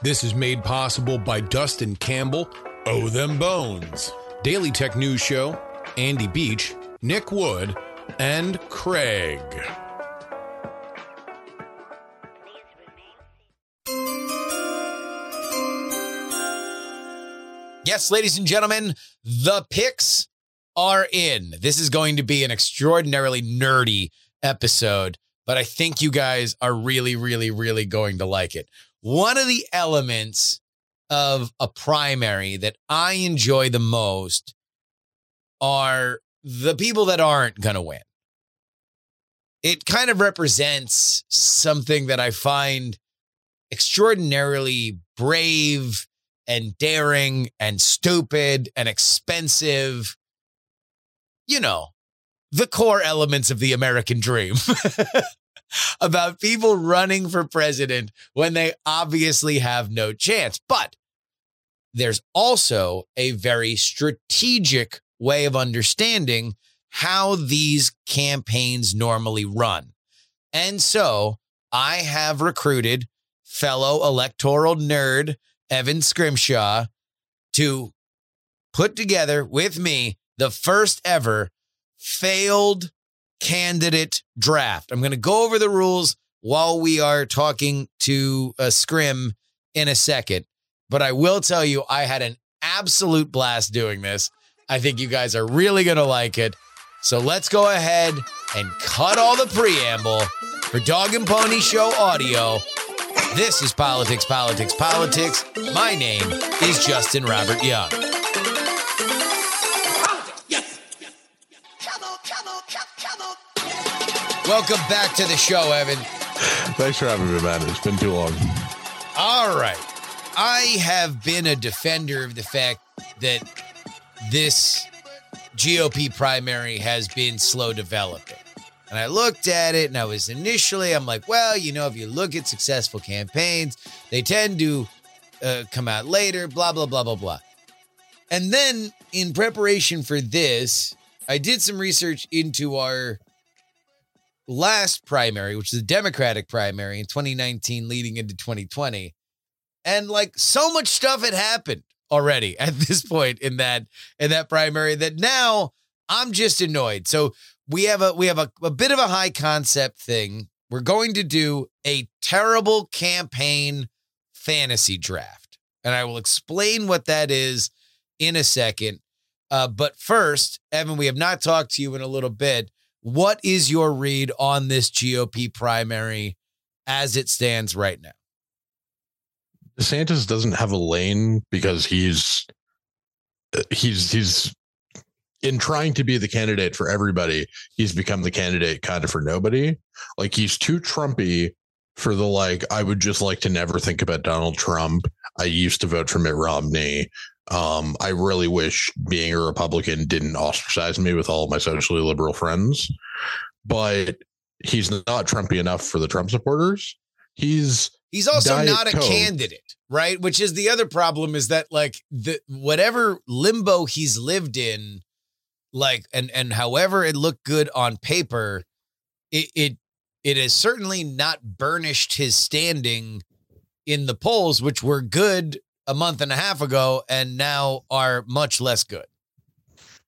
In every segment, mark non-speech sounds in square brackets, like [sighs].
This is made possible by Dustin Campbell, Oh Them Bones, Daily Tech News Show, Andy Beach, Nick Wood, and Craig. Yes, ladies and gentlemen, the picks are in. This is going to be an extraordinarily nerdy episode, but I think you guys are really, really, really going to like it. One of the elements of a primary that I enjoy the most are the people that aren't going to win. It kind of represents something that I find extraordinarily brave and daring and stupid and expensive. You know, the core elements of the American dream [laughs] [laughs] about people running for president when they obviously have no chance. But there's also a very strategic way of understanding how these campaigns normally run. And so I have recruited fellow electoral nerd Evan Scrimshaw to put together with me the first ever failed candidate draft. I'm going to go over the rules while we are talking to a scrim in a second. But I will tell you, I had an absolute blast doing this. I think you guys are really going to like it. So let's go ahead and cut all the preamble for Dog and Pony Show audio. This is Politics, Politics, Politics. My name is Justin Robert Young. Welcome back to the show, Evan. Thanks for having me, man. It's been too long. All right. I have been a defender of the fact that this GOP primary has been slow developing. And I looked at it and I was initially, I'm like, well, you know, if you look at successful campaigns, they tend to uh, come out later, blah, blah, blah, blah, blah. And then in preparation for this, I did some research into our last primary, which is the Democratic primary in 2019 leading into 2020. And like so much stuff had happened already at [laughs] this point in that in that primary that now I'm just annoyed. So we have a we have a, a bit of a high concept thing. We're going to do a terrible campaign fantasy draft. And I will explain what that is in a second. Uh, but first, Evan, we have not talked to you in a little bit. What is your read on this GOP primary as it stands right now? DeSantis doesn't have a lane because he's he's he's in trying to be the candidate for everybody, he's become the candidate kind of for nobody. Like he's too Trumpy for the like, I would just like to never think about Donald Trump. I used to vote for Mitt Romney. Um, I really wish being a Republican didn't ostracize me with all my socially liberal friends. But he's not Trumpy enough for the Trump supporters. He's He's also Diet not a Coke. candidate, right? Which is the other problem is that like the whatever limbo he's lived in like and and however it looked good on paper it it it has certainly not burnished his standing in the polls which were good a month and a half ago and now are much less good.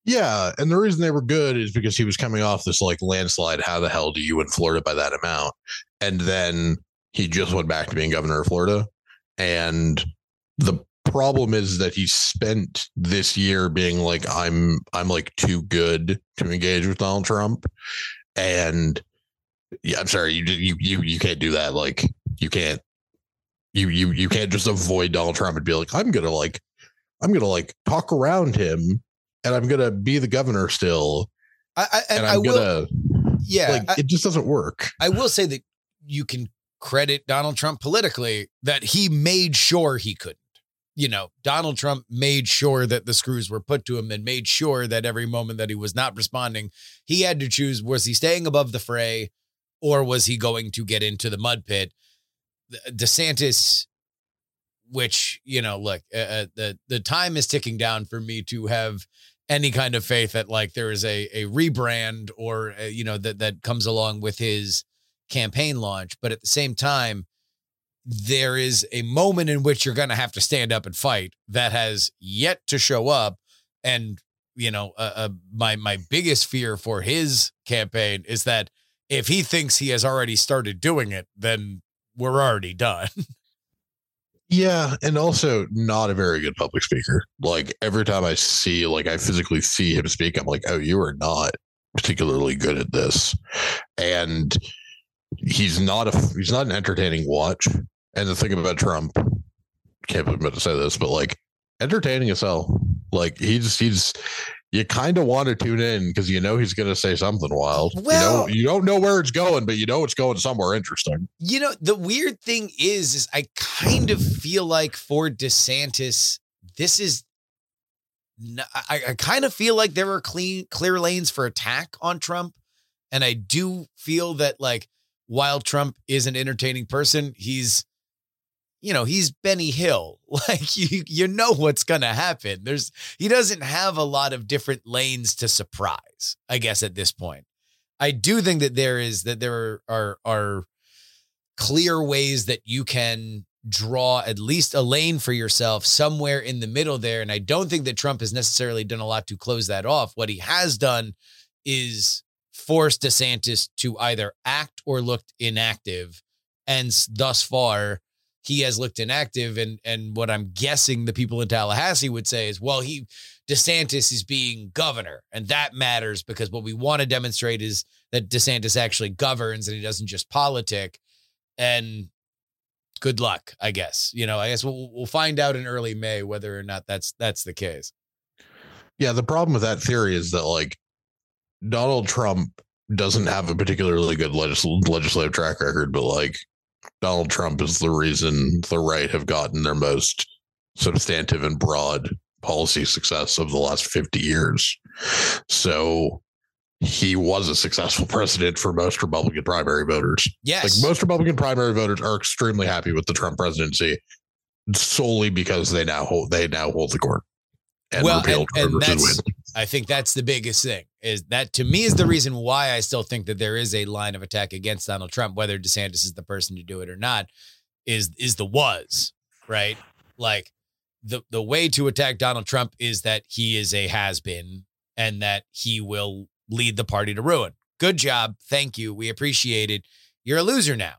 Yeah and the reason they were good is because he was coming off this like landslide how the hell do you win florida by that amount? And then he just went back to being governor of florida. And the problem is that he spent this year being like i'm i'm like too good to engage with donald trump. And yeah i'm sorry you you you, you can't do that like you can't you you you can't just avoid donald trump and be like i'm gonna like i'm gonna like talk around him and i'm gonna be the governor still I, I and, and I'm I will, gonna yeah like I, it just doesn't work i will say that you can credit donald trump politically that he made sure he couldn't. you know, Donald Trump made sure that the screws were put to him and made sure that every moment that he was not responding, he had to choose was he staying above the fray or was he going to get into the mud pit? DeSantis, which, you know, look, uh, uh, the, the time is ticking down for me to have any kind of faith that like there is a, a rebrand or, uh, you know, that, that comes along with his campaign launch. But at the same time, there is a moment in which you're going to have to stand up and fight that has yet to show up. And, you know, uh, uh, my, my biggest fear for his campaign is that if he thinks he has already started doing it, then we're already done. [laughs] Yeah, and also not a very good public speaker. Like every time I see, like I physically see him speak, I'm like, oh, you are not particularly good at this, and he's not a he's not an entertaining watch. And the thing about Trump, can't believe I'm about to say this, but like entertaining as hell. Like he's he's you kind of want to tune in because you know he's going to say something wild. Well, you, know, you don't know where it's going, but you know it's going somewhere interesting. You know, the weird thing is, is I kind of feel like for DeSantis, this is. I, I kind of feel like there are clean, clear lanes for attack on Trump, and I do feel that like while Trump is an entertaining person, he's you know, he's Benny Hill. [laughs] Like you you know what's going to happen. There's he doesn't have a lot of different lanes to surprise, I guess at this point. I do think that there is that there are are clear ways that you can draw at least a lane for yourself somewhere in the middle there and I don't think that Trump has necessarily done a lot to close that off. What he has done is force DeSantis to either act or look inactive and thus far he has looked inactive. And and what I'm guessing the people in Tallahassee would say is, well, he DeSantis is being governor, and that matters because what we want to demonstrate is that DeSantis actually governs and he doesn't just politic. And good luck, I guess. You know, I guess we'll we'll find out in early May whether or not that's that's the case. Yeah, the problem with that theory is that like Donald Trump doesn't have a particularly good legis- legislative track record, but like Donald Trump is the reason the right have gotten their most substantive and broad policy success of the last 50 years. So he was a successful president for most Republican primary voters. Yes. Like most Republican primary voters are extremely happy with the Trump presidency solely because they now hold they now hold the court. And well, and, and that's, I think that's the biggest thing is that to me is the reason why I still think that there is a line of attack against Donald Trump, whether DeSantis is the person to do it or not, is is the was right. Like the the way to attack Donald Trump is that he is a has been and that he will lead the party to ruin. Good job, thank you, we appreciate it. You're a loser now,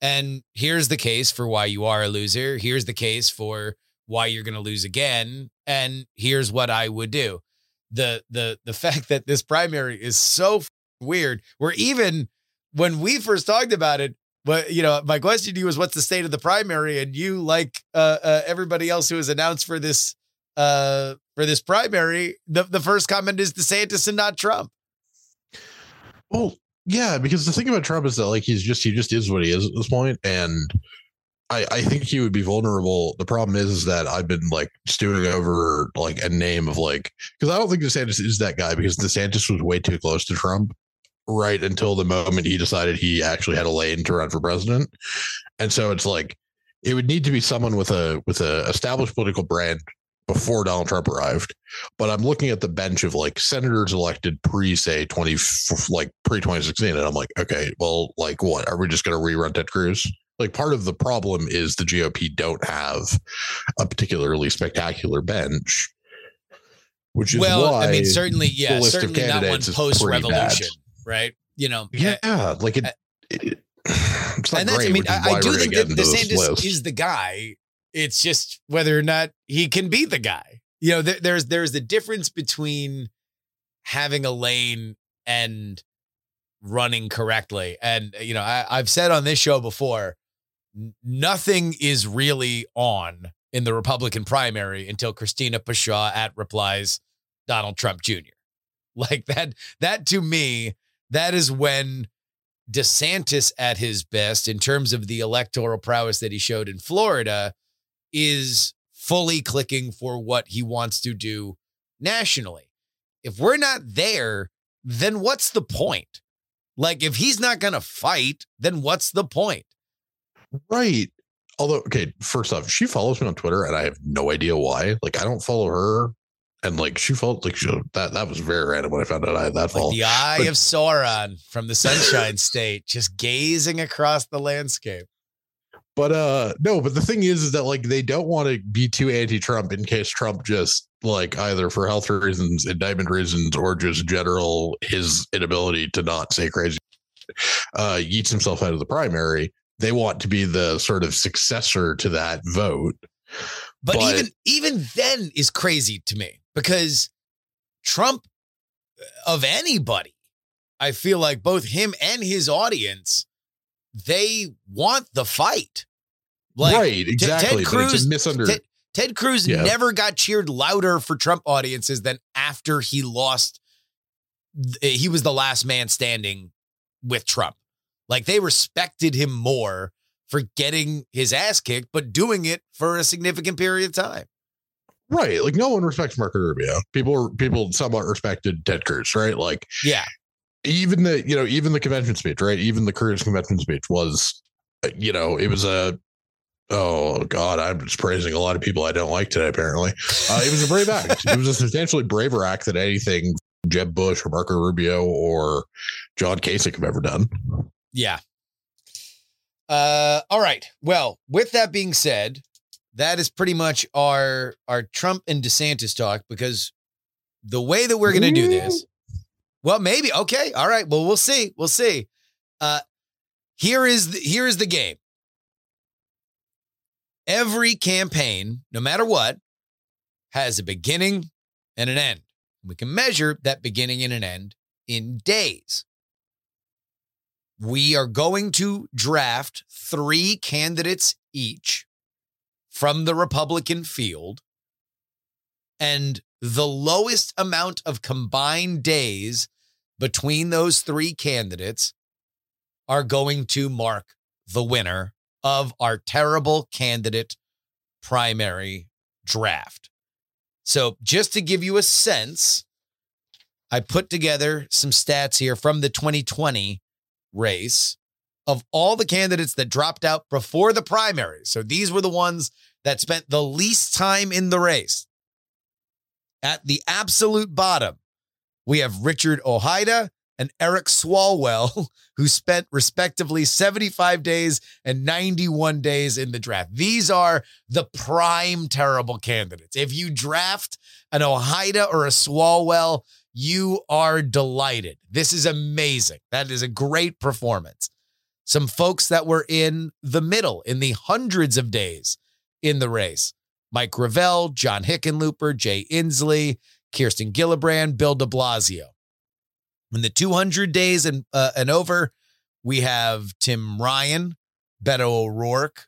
and here's the case for why you are a loser. Here's the case for why you're going to lose again, and here's what I would do the the the fact that this primary is so weird. Where even when we first talked about it, but you know, my question to you is, what's the state of the primary? And you, like uh, uh, everybody else who has announced for this uh, for this primary, the the first comment is DeSantis and not Trump. Well, yeah, because the thing about Trump is that like he's just he just is what he is at this point, and I, I think he would be vulnerable. The problem is, is that I've been like stewing over like a name of like because I don't think DeSantis is that guy because DeSantis was way too close to Trump right until the moment he decided he actually had a lane to run for president. And so it's like it would need to be someone with a with a established political brand before Donald Trump arrived. But I'm looking at the bench of like senators elected pre say 20 like pre 2016 and I'm like, okay, well, like what? Are we just going to rerun Ted Cruz? Like part of the problem is the GOP don't have a particularly spectacular bench, which is well, I mean, certainly, yeah, certainly not one post revolution, right? You know, yeah, uh, like it. it [sighs] it's not and that's, great, I mean, I, I do think that DeSantis is the guy. It's just whether or not he can be the guy. You know, there, there's there's the difference between having a lane and running correctly. And you know, I, I've said on this show before, nothing is really on in the Republican primary until Christina Pushaw at replies Donald Trump Jr. [laughs] Like that, that to me, that is when DeSantis at his best in terms of the electoral prowess that he showed in Florida is fully clicking for what he wants to do nationally. If we're not there, then what's the point? Like, if he's not going to fight, then what's the point? Right. Although, okay, first off, she follows me on Twitter and I have no idea why. Like, I don't follow her. And like she felt like she, that that was very random when I found out I had that like The eye but, of Sauron from the Sunshine State, just gazing across the landscape. But uh no, but the thing is is that like they don't want to be too anti-Trump in case Trump just like either for health reasons, indictment reasons, or just general his inability to not say crazy uh yeets himself out of the primary. They want to be the sort of successor to that vote. But, But- even even then is crazy to me because Trump uh, of anybody, I feel like both him and his audience, they want the fight. Like right, exactly. but Cruz- it's a Ted, Ted Cruz Yeah. never got cheered louder for Trump audiences than after he lost. He was the last man standing with Trump. Like they respected him more for getting his ass kicked, but doing it for a significant period of time. right. Like no one respects Marco Rubio. People people somewhat respected Ted Cruz, right? Like Yeah. even the you know even the convention speech right even the Cruz convention speech was you know it was a oh god i'm just praising a lot of people i don't like today apparently uh, it was a brave act [laughs] it was a substantially braver act than anything jeb bush or marco rubio or john kasich have ever done Yeah. Uh, all right. Well, with that being said, that is pretty much our our Trump and DeSantis talk because the way that we're going to do this, well, maybe okay. All right. Well, we'll see. We'll see. Uh, here is the, here is the game. Every campaign, no matter what, has a beginning and an end. We can measure that beginning and an end in days we are going to draft three candidates each from the Republican field. And the lowest amount of combined days between those three candidates are going to mark the winner of our terrible candidate primary draft. So, just to give you a sense, I put together some stats here from the 2020 race of all the candidates that dropped out before the primary. So these were the ones that spent the least time in the race. At the absolute bottom, we have Richard Ojeda and Eric Swalwell, [laughs] who spent respectively 75 days and 91 days in the draft. These are the prime terrible candidates. If you draft an Ojeda or a Swalwell, you are delighted. This is amazing. That is a great performance. Some folks that were in the middle, in the hundreds of days in the race Mike Gravel, John Hickenlooper, Jay Inslee, Kirsten Gillibrand, Bill de Blasio. In the 200 days and, uh, and over, we have Tim Ryan, Beto O'Rourke.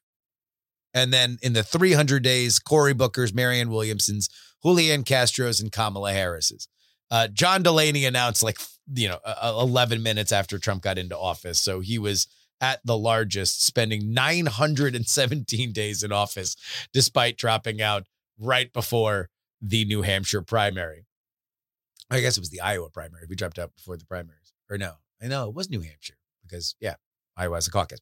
And then in the 300 days, Cory Booker's, Marianne Williamson's, Julian Castro's, and Kamala Harris's. Uh, John Delaney announced like you know uh, 11 minutes after Trump got into office, so he was at the largest, spending 917 days in office, despite dropping out right before the New Hampshire primary. I guess it was the Iowa primary. We dropped out before the primaries, or no? I know it was New Hampshire because yeah, Iowa has a caucus.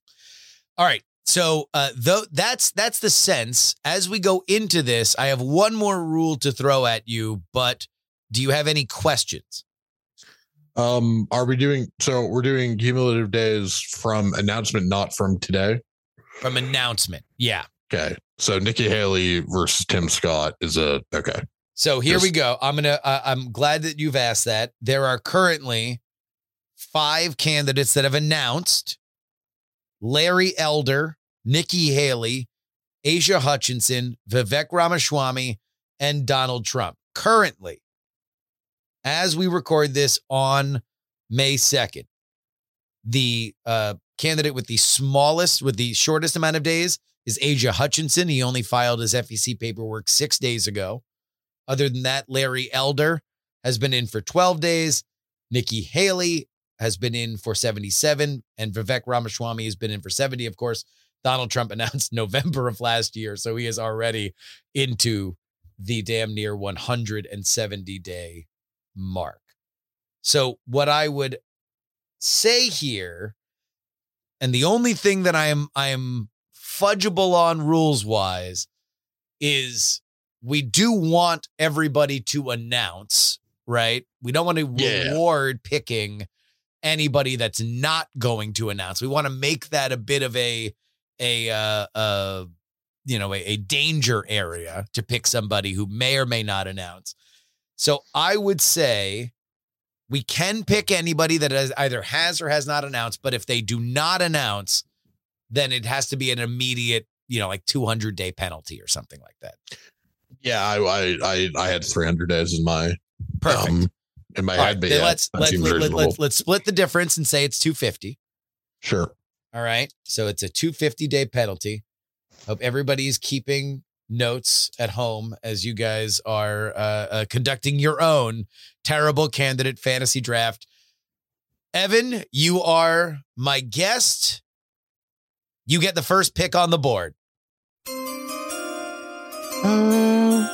All right. So uh, though that's that's the sense. As we go into this, I have one more rule to throw at you, but do you have any questions? um are we doing so we're doing cumulative days from announcement not from today From announcement. Yeah. okay so nikki haley versus tim scott is a okay So here Just- we go. I'm gonna. Uh, I'm glad that you've asked that. There are currently five candidates that have announced: Larry Elder, Nikki Haley, Asa Hutchinson, Vivek Ramaswamy, and Donald Trump. Currently, as we record this on May 2nd, the uh, candidate with the smallest, with the shortest amount of days is Asa Hutchinson. He only filed his FEC paperwork six days ago. Other than that, Larry Elder has been in for 12 days. Nikki Haley has been in for 77, and Vivek Ramaswamy has been in for 70. Of course, Donald Trump [laughs] announced November of last year, so he is already into the damn near 170 day mark. So, what I would say here, and the only thing that I am I am fudgeable on rules wise, is we do want everybody to announce, right? We don't want to Yeah. reward picking anybody that's not going to announce. We want to make that a bit of a a uh, uh you know a, a danger area to pick somebody who may or may not announce. So I would say we can pick anybody that has either has or has not announced, but if they do not announce, then it has to be an immediate, you know, like 200 day penalty or something like that. Yeah, I I I, I had 300 days in my Perfect. um, in my All right, head, but yeah, let's let's let, let, let's let's split the difference and say it's 250. Sure. All right. So it's a 250 day penalty. Hope everybody's keeping notes at home as you guys are uh, uh, conducting your own terrible candidate fantasy draft. Evan, you are my guest. You get the first pick on the board. Uh,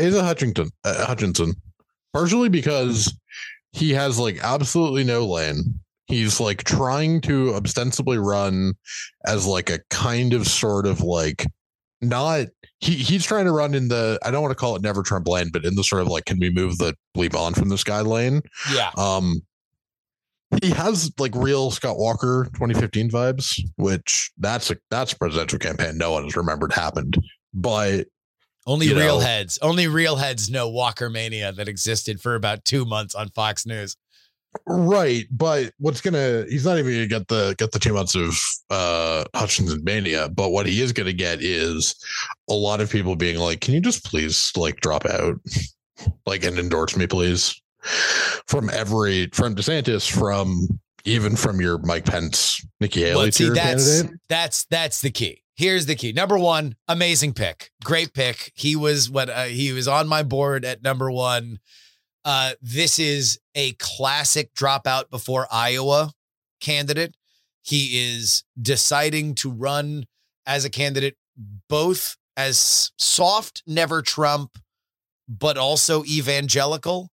Asa Hutchington, uh, Hutchinson, partially because he has like absolutely no lane. He's like trying to ostensibly run as like a kind of sort of like not he he's trying to run in the I don't want to call it never Trump lane, but in the sort of like can we move the bleep on from this guy lane. Yeah. Um he has like real Scott Walker 2015 vibes, which that's a that's a presidential campaign no one has remembered happened. But Only real know. heads, only real heads know Walker Mania that existed for about two months on Fox News. Right, but what's gonna he's not even gonna get the get the two months of uh Hutchinson mania, but what he is gonna get is a lot of people being like, Can you just please like drop out? Like and endorse me, please. From every from DeSantis, from even from your Mike Pence, Nikki Haley Well, see, that's candidate. that's that's the key. Here's the key. Number one, amazing pick, great pick. He was what uh, he was on my board at number one. Uh, this is a classic dropout before Iowa candidate. He is deciding to run as a candidate, both as soft, never Trump, but also evangelical.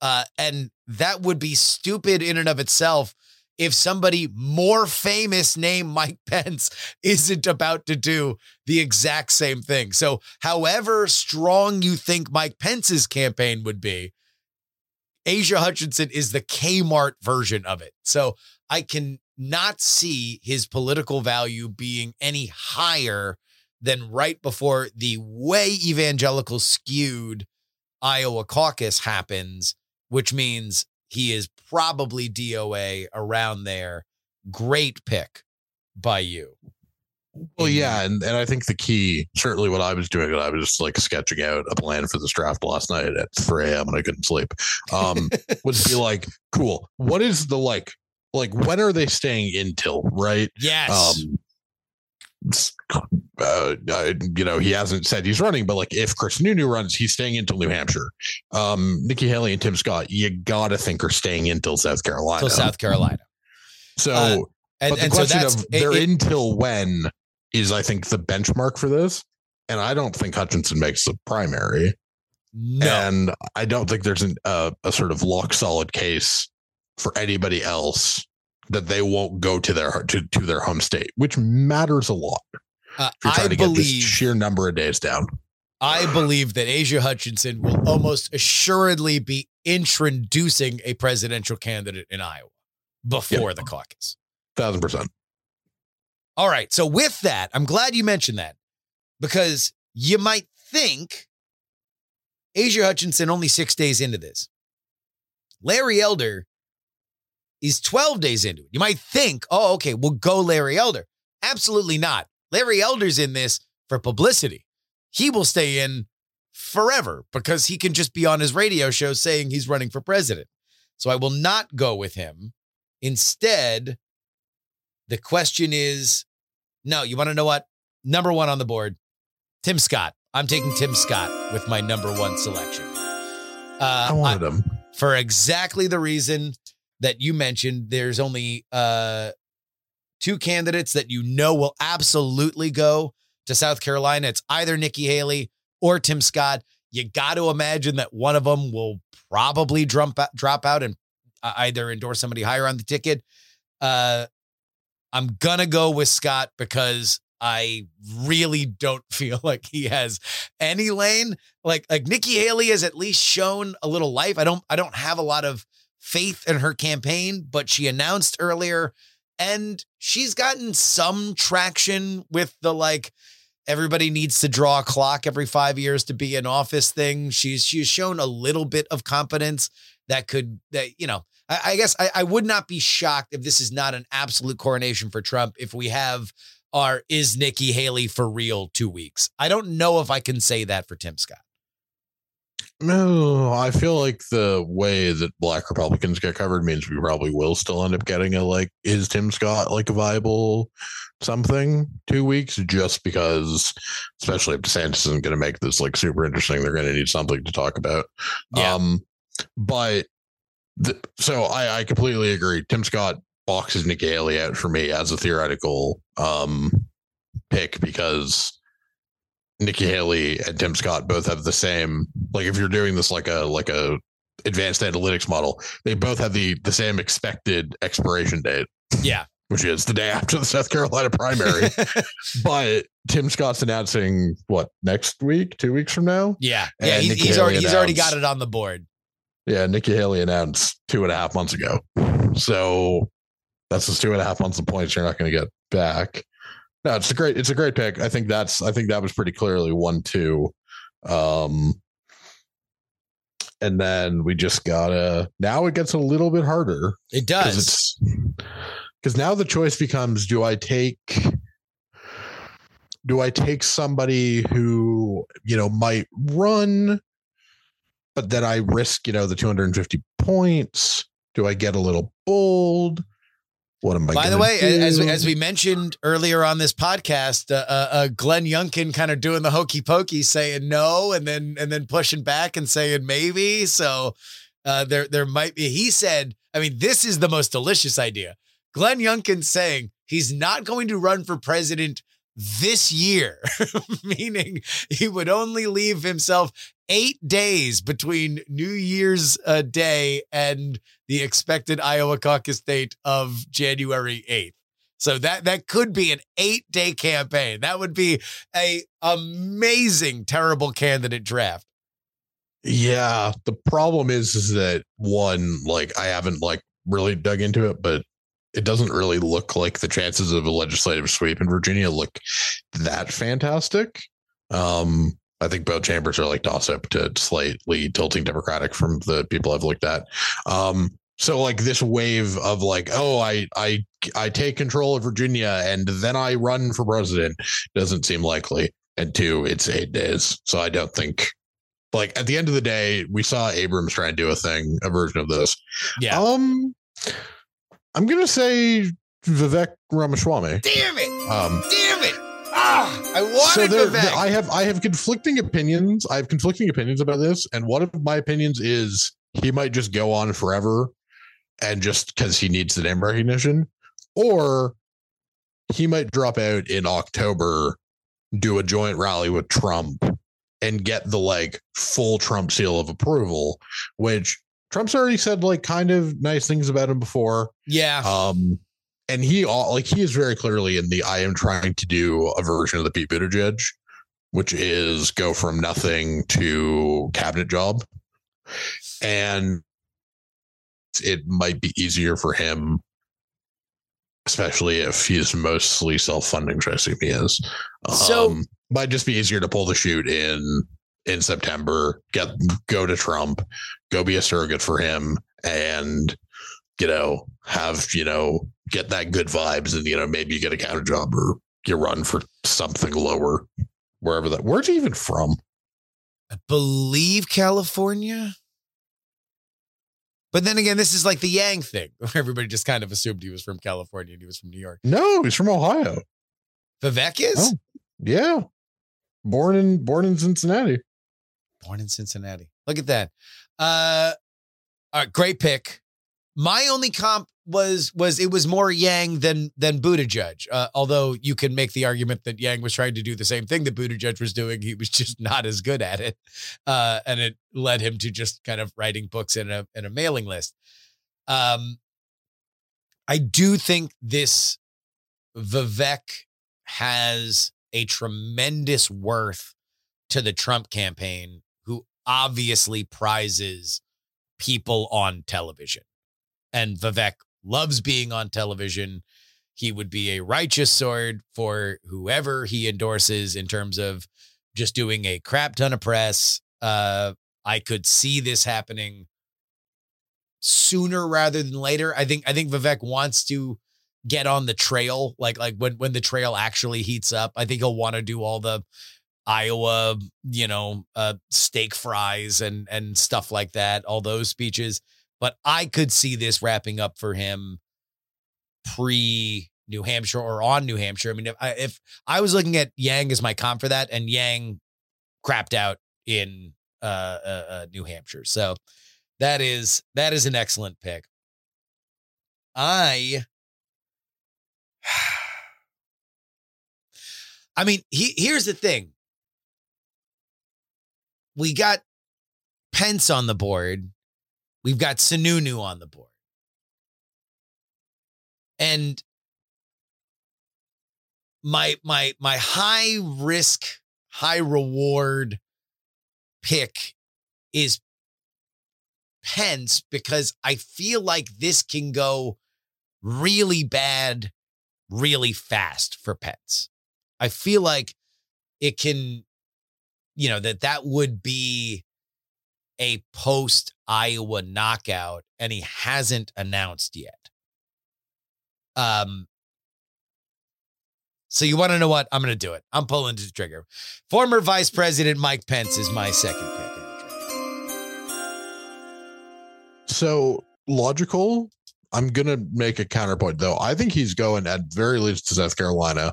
Uh, and that would be stupid in and of itself if somebody more famous named Mike [laughs] Pence isn't about to do the exact same thing. So, however strong you think Mike Pence's campaign would be, Asa Hutchinson is the Kmart version of it. So, I can not see his political value being any higher than right before the way evangelical skewed Iowa caucus happens, which means he is probably DOA around there. Great pick by you. Well, yeah, and, and I think the key, certainly what I was doing, and I was just like sketching out a plan for this draft last night at 3 a.m. and I couldn't sleep. Um, [laughs] would be like, cool. What is the like, like when are they staying in till, right? Yes. Um, uh, uh, you know, he hasn't said he's running, but like if Chris Sununu runs, he's staying until New Hampshire. Um, Nikki Haley and Tim Scott, you gotta think are staying until South Carolina. Till South Carolina. so, uh, And, but the and so question that's of they're it- in till when is, I think, the benchmark for this. And I don't think Hutchinson makes the primary. no. And I don't think there's an, uh, a sort of lock solid case for anybody else that they won't go to their to, to their home state, which matters a lot. Uh, If you're trying I to get this believe sheer number of days down. I believe that Asa Hutchinson will almost assuredly be introducing a presidential candidate in Iowa before the caucus. Thousand percent. All right. So with that, I'm glad you mentioned that because you might think Asa Hutchinson only six days into this. Larry Elder is 12 days into it. You might think, oh, okay, we'll go Larry Elder. Absolutely not. Larry Elder's in this for publicity. He will stay in forever because he can just be on his radio show saying he's running for president. So I will not go with him. Instead, the question is no, you want to know what? Number one on the board, Tim Scott. I'm taking Tim Scott with my number one selection. Uh, I wanted him. for exactly the reason that you mentioned. There's only uh, two candidates that you know will absolutely go to South Carolina. It's either Nikki Haley or Tim Scott. You got to imagine that one of them will probably drop out, drop out and uh, either endorse somebody higher on the ticket. Uh, I'm gonna go with Scott because I really don't [laughs] feel like he has any lane. Like like Nikki Haley has at least shown a little life. I don't I don't have a lot of faith in her campaign, but she announced earlier And she's gotten some traction with the like everybody needs to draw a clock every five years to be in office thing. She's she's shown a little bit of competence that could that you know. I, I guess I, I would not be shocked if this is not an absolute coronation for Trump if we have our is Nikki Haley for real two weeks. I don't know if I can say that for Tim Scott. No, I feel like the way that black Republicans get covered means we probably will still end up getting a like, is Tim Scott like a viable something two weeks? Just because, especially if DeSantis isn't going to make this like super interesting, they're going to need something to talk about. Yeah. Um, but the, so I, I completely agree. Tim Scott boxes Nikki Haley out for me as a theoretical um pick because Nikki Haley and Tim Scott both have the same like if you're doing this like a like a advanced analytics model, they both have the the same expected expiration date. Yeah. Which is the day after the South Carolina primary. [laughs] but Tim Scott's announcing what next week, two weeks from now? Yeah. Yeah. He's, he's already he's already got it on the board. Yeah, Nikki Haley announced two and a half months ago. So that's just two and a half months of points you're not going to get back. No, it's a great, it's a great pick. I think that's, I think that was pretty clearly one, two. Um, and then we just gotta, now it gets a little bit harder It does. because now the choice becomes, do I take, do I take somebody who, you know, might run, but then I risk, you know, the 250 points? Do I get a little bold? What am I? By the way, as do? as we mentioned earlier on this podcast, uh, uh, uh, Glenn Youngkin kind of doing the hokey pokey, saying no, and then and then pushing back and saying maybe. So uh, there there might be. He said, I mean, this is the most delicious idea. Glenn Youngkin saying he's not going to run for president this year, [laughs] meaning he would only leave himself eight days between New Year's uh, Day and the expected Iowa caucus date of January 8th. So that that could be an 8-day campaign. That would be a amazing terrible candidate draft. Yeah, the problem is is that one, like I haven't like really dug into it, but it doesn't really look like the chances of a legislative sweep in Virginia look that fantastic. Um, I think both chambers are like toss up to slightly tilting Democratic from the people I've looked at. Um, so like this wave of like, oh, I I I take control of Virginia and then I run for president doesn't seem likely. And two, it's eight days, so I don't think like at the end of the day, we saw Abrams try and do a thing, a version of this. Yeah. Um, I'm gonna say Vivek Ramaswamy. Damn it. Um, Damn it. Ah, I wanted so there, Vivek. I have I have conflicting opinions. I have conflicting opinions about this, and one of my opinions is he might just go on forever, and just because he needs the name recognition, or he might drop out in October, do a joint rally with Trump, and get the like full Trump seal of approval, which Trump's already said like kind of nice things about him before. yeah. Um, and he all like he is very clearly in the I am trying to do a version of the Pete Buttigieg, which is go from nothing to cabinet job, and it might be easier for him, especially if he's mostly self funding, which I assume he is. So- um, might just be easier to pull the chute in in September, get go to Trump, go be a surrogate for him, and you know have you know get that good vibes, and you know maybe you get a counter job or you run for something lower, wherever that. Where's he even from? I believe California. But then again, this is like the Yang thing, [laughs] everybody just kind of assumed he was from California and he was from New York. No, he's from Ohio. Vivek is Oh. Yeah, born in born in Cincinnati. born in Cincinnati. Look at that. Uh, all right, great pick. My only comp was was it was more Yang than than Buttigieg. Uh, although you can make the argument that Yang was trying to do the same thing that Buttigieg was doing, he was [laughs] just not as good at it, uh, and it led him to just kind of writing books in a in a mailing list. Um, I do think this Vivek has a tremendous worth to the Trump campaign, obviously prizes people on television. And Vivek loves being on television. he would be a righteous sword for whoever he endorses in terms of just doing a crap ton of press. Uh, I could see this happening sooner rather than later. I think I think Vivek wants to get on the trail, like like when when the trail actually heats up. I think he'll want to do all the Iowa, you know, uh, steak fries and and stuff like that, all those speeches. But I could see this wrapping up for him pre New Hampshire or on New Hampshire. I mean, if I, if I was looking at Yang as my comp for that, and Yang crapped out in uh, uh, uh, New Hampshire, so that is that is an excellent pick. I, [sighs] I mean, he, here's the thing. We got Pence on the board. We've got Sununu on the board. And my my my high risk, high reward pick is Pence because I feel like this can go really bad really fast for Pence. I feel like it can, you know, that that would be a post Iowa knockout, and he hasn't announced yet. Um, so you want to know what? I'm going to do it. I'm pulling the trigger. Former Vice President Mike Pence is my second pick. So logical. I'm gonna make a counterpoint though. I think he's going at very least to South Carolina,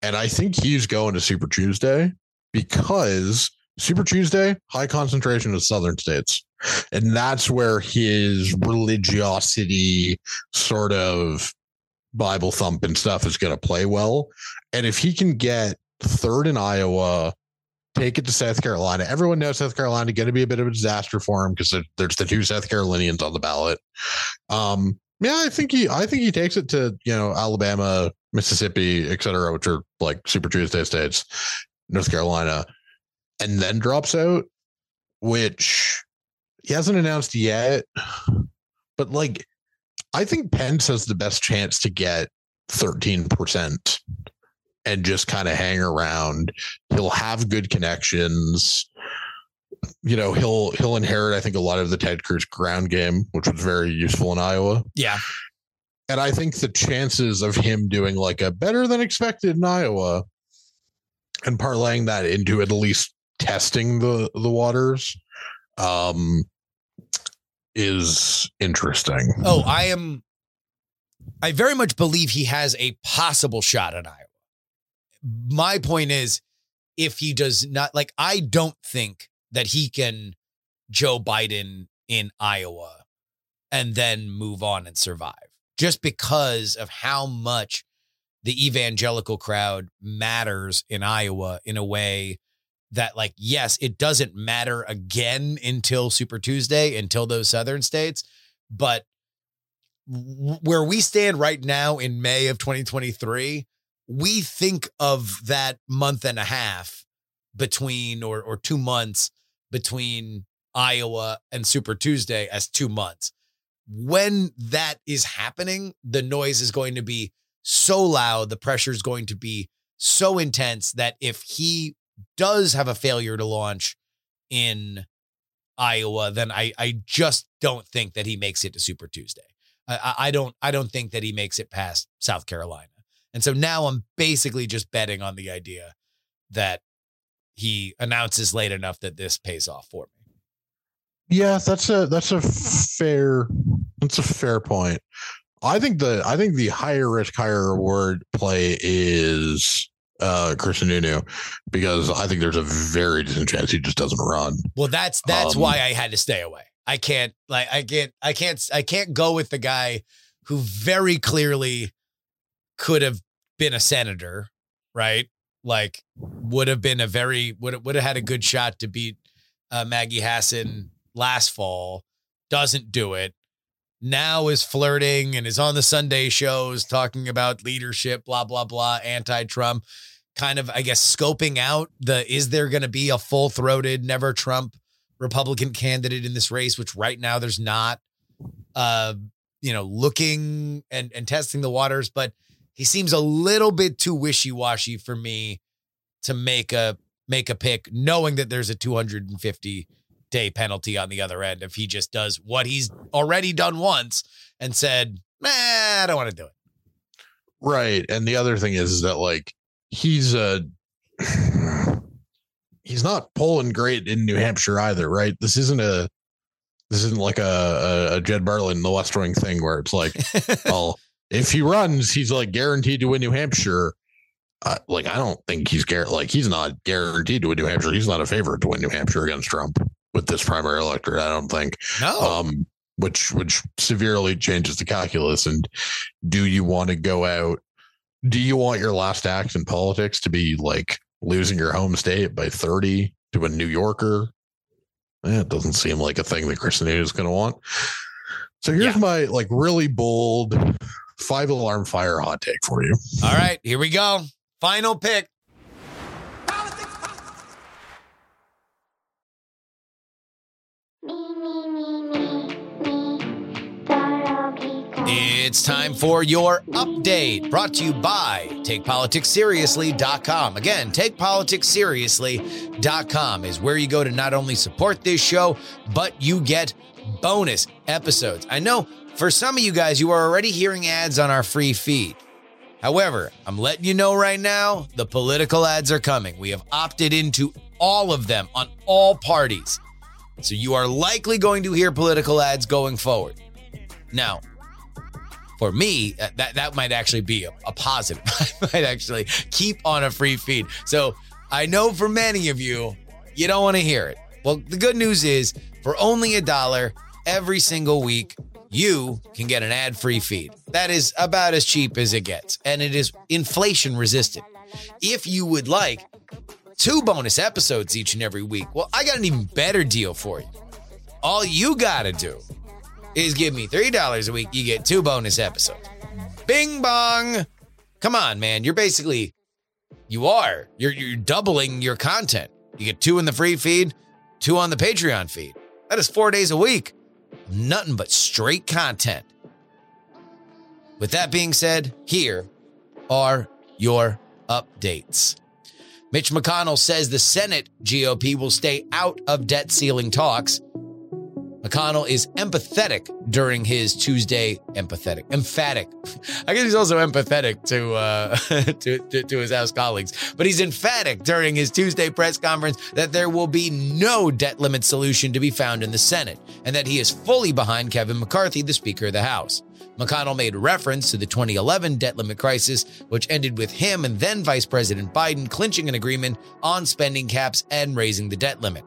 and I think he's going to Super Tuesday because Super Tuesday high concentration of southern states, and that's where his religiosity sort of Bible thump and stuff is going to play well. And if he can get third in Iowa, take it to South Carolina. Everyone knows South Carolina going to be a bit of a disaster for him because there's the two South Carolinians on the ballot. Um, yeah, I think he, I think he takes it to you know Alabama, Mississippi, et cetera, which are like Super Tuesday states, North Carolina, and then drops out, which he hasn't announced yet. But like, I think Pence has the best chance to get 13% and just kind of hang around. He'll have good connections. You know, he'll he'll inherit, I think, a lot of the Ted Cruz ground game, which was very useful in Iowa. Yeah. And I think the chances of him doing like a better than expected in Iowa and parlaying that into at least testing the the waters um is interesting. Oh, I am I very much believe he has a possible shot in Iowa my point is if he does not like I don't think that he can Joe Biden in Iowa and then move on and survive just because of how much the evangelical crowd matters in Iowa in a way that like yes it doesn't matter again until Super Tuesday until those southern states but where we stand right now in May of 2023 we think of that month and a half between or or two months between Iowa and Super Tuesday as two months. When that is happening, the noise is going to be so loud, the pressure is going to be so intense that if he does have a failure to launch in Iowa, then I I just don't think that he makes it to Super Tuesday. I, I don't I don't think that he makes it past South Carolina. And so now I'm basically just betting on the idea that he announces late enough that this pays off for me. Yeah, that's a that's a fair that's a fair point. I think the I think the higher risk, higher reward play is uh Chris Sununu because I think there's a very decent chance he just doesn't run. Well, that's that's um, why I had to stay away. I can't like I can't I can't I can't go with the guy who very clearly could have been a senator, right? Like would have been a very would would have had a good shot to beat uh, Maggie Hassan last fall. Doesn't do it. Now is flirting and is on the Sunday shows talking about leadership, blah blah blah, anti-Trump. Kind of, I guess, scoping out the is there going to be a full throated, never Trump Republican candidate in this race, which right now there's not. Uh, you know, looking and and testing the waters, but he seems a little bit too wishy-washy for me to make a make a pick knowing that there's a 250 day penalty on the other end if he just does what he's already done once and said, "Nah, I don't want to do it." Right. And the other thing is, is that like he's a [sighs] he's not polling great in New Hampshire either, right? This isn't a this isn't like a, a, a Jed Bartlet the West Wing thing where it's like, [laughs] well, if he runs, he's like guaranteed to win New Hampshire. Uh, like I don't think he's gar- like he's not guaranteed to win New Hampshire. He's not a favorite to win New Hampshire against Trump with this primary electorate. I don't think. No. Um, which which severely changes the calculus. And do you want to go out? Do you want your last act in politics to be like losing your home state by 30 to a New Yorker? Eh, it doesn't seem like a thing that Chris Kristen is going to want. So here's Yeah. my like really bold five alarm fire hot take for you. All right, here we go. Final pick. It's time for your update brought to you by TakePoliticsSeriously.com. Again, TakePoliticsSeriously.com is where you go to not only support this show, but you get bonus episodes. I know for some of you guys, you are already hearing ads on our free feed. However, I'm letting you know right now the political ads are coming. We have opted into all of them on all parties. So you are likely going to hear political ads going forward. Now, for me, uh, that that might actually be a, a positive. [laughs] I might actually keep on a free feed. So I know for many of you, you don't want to hear it. Well, the good news is for only a dollar every single week, you can get an ad-free feed. That is about as cheap as it gets, and it is inflation resistant. If you would like two bonus episodes each and every week, well, I got an even better deal for you. All you got to do is give me $3 a week. You get two bonus episodes. Bing bong. Come on, man. You're basically, you are. You're, you're doubling your content. You get two in the free feed, two on the Patreon feed. That is four days a week. Nothing but straight content. With that being said, here are your updates. Mitch McConnell says the Senate GOP will stay out of debt ceiling talks. McConnell is empathetic during his Tuesday empathetic, emphatic. I guess he's also empathetic to, uh, [laughs] to, to to his House colleagues, but he's emphatic during his Tuesday press conference that there will be no debt limit solution to be found in the Senate, and that he is fully behind Kevin McCarthy, the Speaker of the House. McConnell made reference to the 2011 debt limit crisis, which ended with him and then Vice President Biden clinching an agreement on spending caps and raising the debt limit.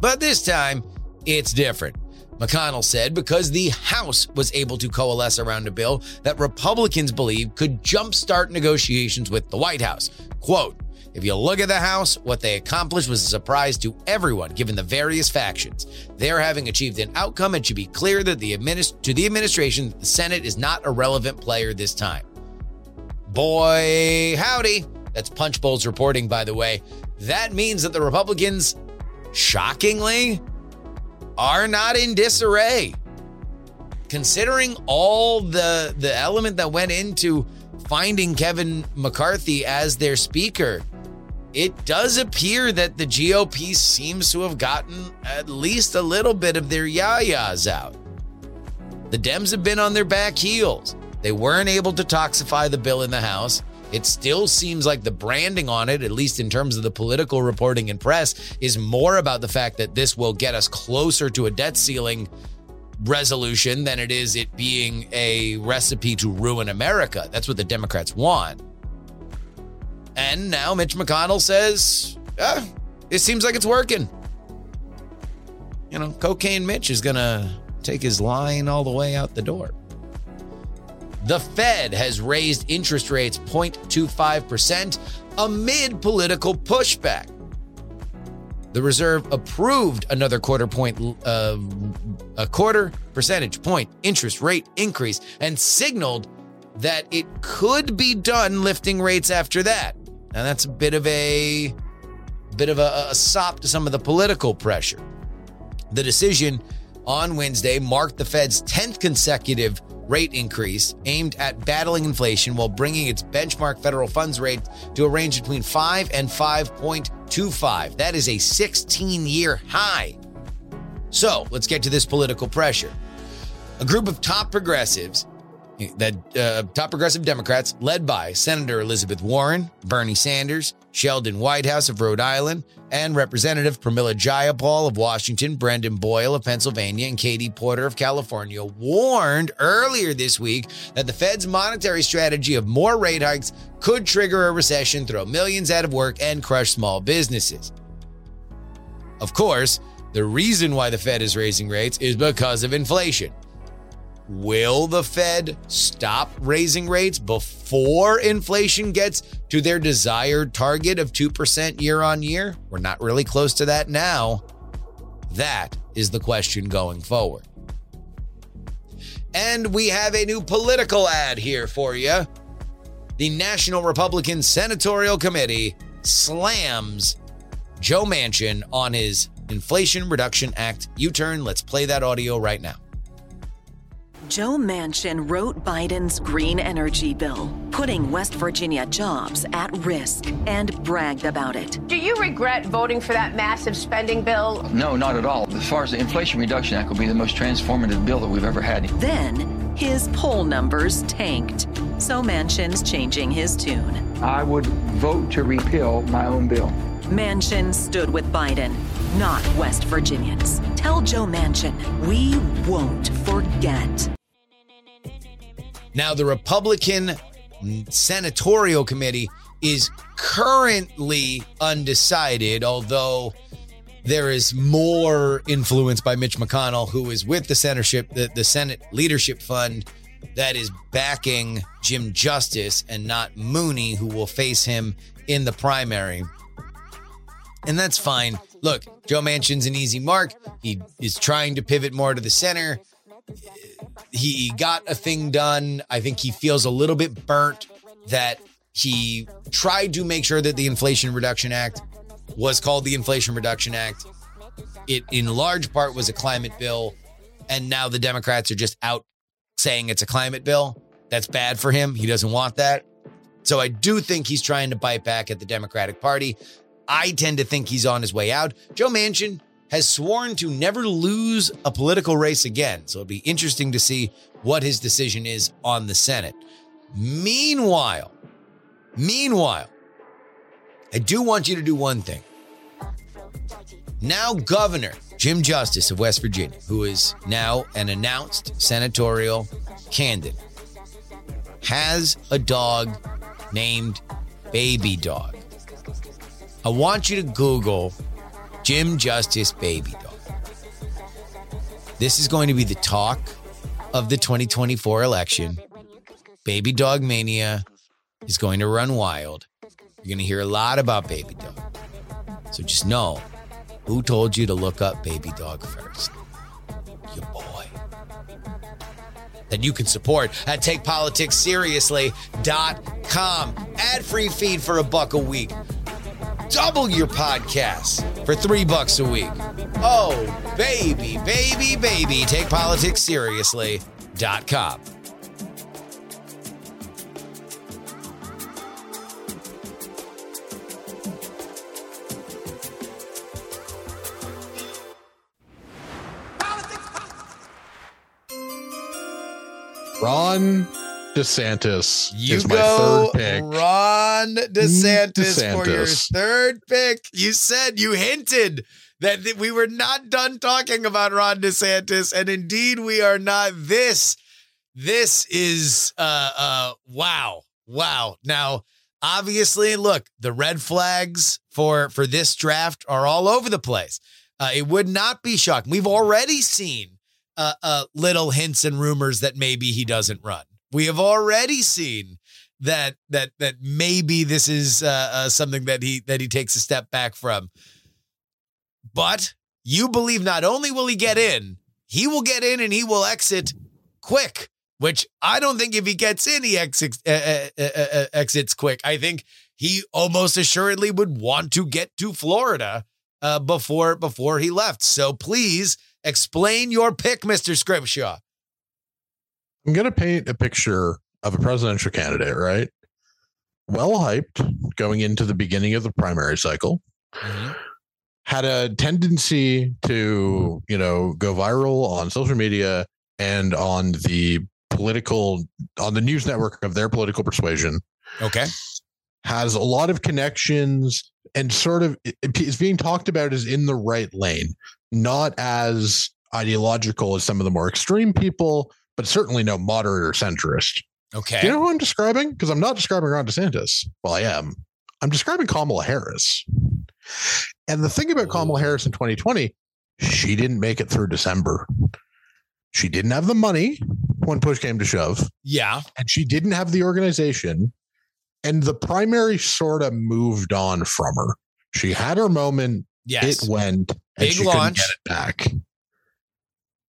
But this time, it's different. McConnell said because the House was able to coalesce around a bill that Republicans believe could jumpstart negotiations with the White House. Quote, if you look at the House, what they accomplished was a surprise to everyone given the various factions. They're having achieved an outcome, it should be clear that the administ- to the administration, the Senate is not a relevant player this time. Boy, howdy. That's Punchbowl's reporting, by the way. That means that the Republicans, shockingly, are not in disarray. Considering all the the element that went into finding Kevin McCarthy as their speaker, it does appear that the GOP seems to have gotten at least a little bit of their yayas out. The Dems have been on their back heels. They weren't able to toxify the bill in the House. It still seems like the branding on it, at least in terms of the political reporting and press, is more about the fact that this will get us closer to a debt ceiling resolution than it is it being a recipe to ruin America. That's what the Democrats want. And now Mitch McConnell says, ah, it seems like it's working. You know, Cocaine Mitch is going to take his line all the way out the door. The Fed has raised interest rates 0.25% amid political pushback. The Reserve approved another quarter point, uh, a quarter percentage point interest rate increase and signaled that it could be done lifting rates after that. Now that's a bit of a bit of a, a sop to some of the political pressure. The decision on Wednesday marked the Fed's 10th consecutive rate increase aimed at battling inflation while bringing its benchmark federal funds rate to a range between 5 and 5.25. That is a 16 year high. So let's get to this political pressure. A group of top progressives that uh, top progressive Democrats, led by Senator Elizabeth Warren, Bernie Sanders, Sheldon Whitehouse of Rhode Island, and Representative Pramila Jayapal of Washington, Brendan Boyle of Pennsylvania, and Katie Porter of California, warned earlier this week that the Fed's monetary strategy of more rate hikes could trigger a recession, throw millions out of work, and crush small businesses. Of course, the reason why the Fed is raising rates is because of inflation. Will the Fed stop raising rates before inflation gets to their desired target of 2% year on year? We're not really close to that now. That is the question going forward. And we have a new political ad here for you. The National Republican Senatorial Committee slams Joe Manchin on his Inflation Reduction Act U turn. Let's play that audio right now. Joe Manchin wrote Biden's green energy bill, putting West Virginia jobs at risk, and bragged about it. Do you regret voting for that massive spending bill? No, not at all. As far as the Inflation Reduction Act will be the most transformative bill that we've ever had. Then his poll numbers tanked, so Manchin's changing his tune. I would vote to repeal my own bill. Manchin stood with Biden, not West Virginians. Tell Joe Manchin, we won't forget. Now, the Republican Senatorial Committee is currently undecided, although there is more influence by Mitch McConnell, who is with the the, the Senate Leadership Fund, that is backing Jim Justice and not Mooney, who will face him in the primary. And that's fine. Look, Joe Manchin's an easy mark. He is trying to pivot more to the center he got a thing done. I think he feels a little bit burnt that he tried to make sure that the Inflation Reduction Act was called the Inflation Reduction Act. It, in large part, was a climate bill. And now the Democrats are just out saying it's a climate bill. That's bad for him. He doesn't want that. So I do think he's trying to bite back at the Democratic Party. I tend to think he's on his way out. Joe Manchin has sworn to never lose a political race again. So it'll be interesting to see what his decision is on the Senate. Meanwhile, meanwhile, I do want you to do one thing. Now, Governor Jim Justice of West Virginia, who is now an announced senatorial candidate, has a dog named Baby Dog. I want you to Google Jim Justice Baby Dog. This is going to be the talk of the 2024 election. Baby Dog Mania is going to run wild. You're going to hear a lot about Baby Dog. So just know who told you to look up Baby Dog first? Your boy. That you can support at takepoliticsseriously.com. Ad free feed for a buck a week double your podcasts for three bucks a week. Oh, baby, baby, baby. Take politics seriously.com. Ron DeSantis you is my go, third pick. Ron DeSantis, DeSantis. for your third pick. You said you hinted that th- we were not done talking about Ron DeSantis, and indeed we are not. This, this is uh uh wow, wow. Now, obviously, look, the red flags for for this draft are all over the place. Uh, it would not be shocking. We've already seen uh, uh, little hints and rumors that maybe he doesn't run. We have already seen that that that maybe this is uh, uh, something that he that he takes a step back from. But you believe not only will he get in, he will get in and he will exit quick. Which I don't think if he gets in, he exits uh, uh, uh, uh exits quick. I think he almost assuredly would want to get to Florida before before he left. So please explain your pick, Mister Scrimshaw. I'm going to paint a picture of a presidential candidate, right? Well hyped going into the beginning of the primary cycle. Mhm. Had a tendency to, you know, go viral on social media and on the political on the news network of their political persuasion. Okay. Has a lot of connections and sort of is being talked about as in the right lane, not as ideological as some of the more extreme people, but certainly no moderate or centrist. Okay. Do you know who I'm describing? Because I'm not describing Ron DeSantis. Well, I am. I'm describing Kamala Harris. And the thing about Kamala Harris in 2020, she didn't make it through December. She didn't have the money when push came to shove, yeah. and she didn't have the organization. And the primary sort of moved on from her. She had her moment. Yes. It went. And Big she launch. get it back.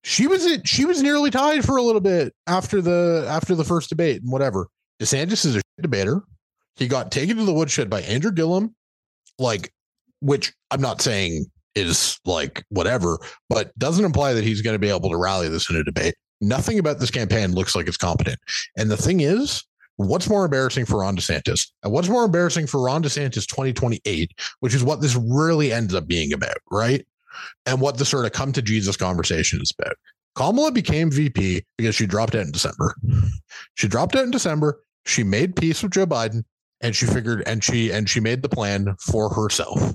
She was it. She was nearly tied for a little bit after the after the first debate and whatever. DeSantis is a debater. He got taken to the woodshed by Andrew Gillum, like, which I'm not saying is like whatever, but doesn't imply that he's going to be able to rally this in a debate. Nothing about this campaign looks like it's competent. And the thing is, what's more embarrassing for Ron DeSantis? And what's more embarrassing for Ron DeSantis 2028, which is what this really ends up being about, right? And what the sort of come to Jesus conversation is about. Kamala became VP because she dropped out in December. She dropped out in December. She made peace with Joe Biden and she figured and she and she made the plan for herself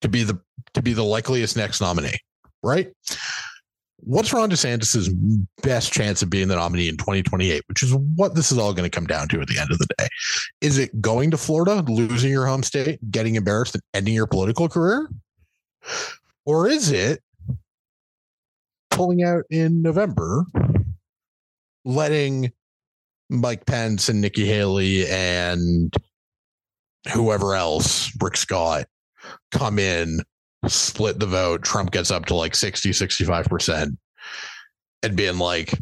to be the to be the likeliest next nominee, right? What's Ron DeSantis's best chance of being the nominee in 2028, which is what this is all going to come down to at the end of the day? Is it going to Florida, losing your home state, getting embarrassed, and ending your political career? Or is it pulling out in November, letting Mike Pence and Nikki Haley and whoever else, Rick Scott, come in, split the vote. Trump gets up to like 60, 65%, and being like,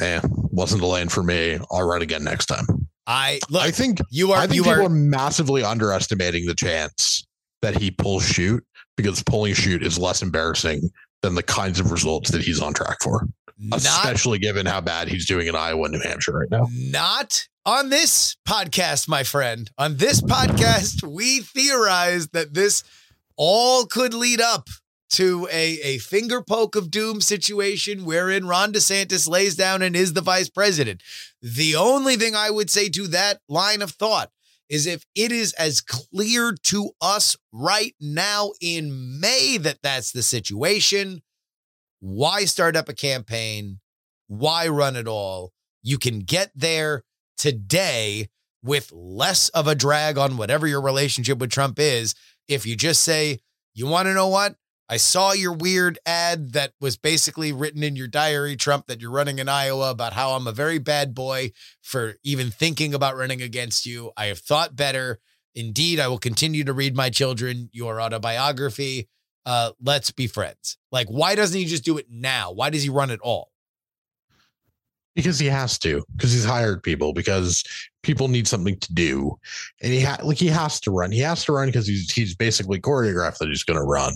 eh, wasn't the lane for me. I'll run again next time. I look. I think you are. I think you people are. are massively underestimating the chance that he pulls chute because pulling a chute is less embarrassing than the kinds of results that he's on track for, not especially given how bad he's doing in Iowa and New Hampshire right now. Not on this podcast, my friend. On this podcast, we theorize that this all could lead up to a, a finger poke of doom situation wherein Ron DeSantis lays down and is the vice president. The only thing I would say to that line of thought is if it is as clear to us right now in May that that's the situation, why start up a campaign? Why run it all? You can get there today with less of a drag on whatever your relationship with Trump is if you just say, you want to know what? I saw your weird ad that was basically written in your diary, Trump, that you're running in Iowa about how I'm a very bad boy for even thinking about running against you. I have thought better. Indeed, I will continue to read my children your autobiography. Uh, let's be friends. Like, why doesn't he just do it now? Why does he run at all? Because he has to, because he's hired people, because people need something to do. And he ha- like he has to run. He has to run because he's he's basically choreographed that he's gonna run.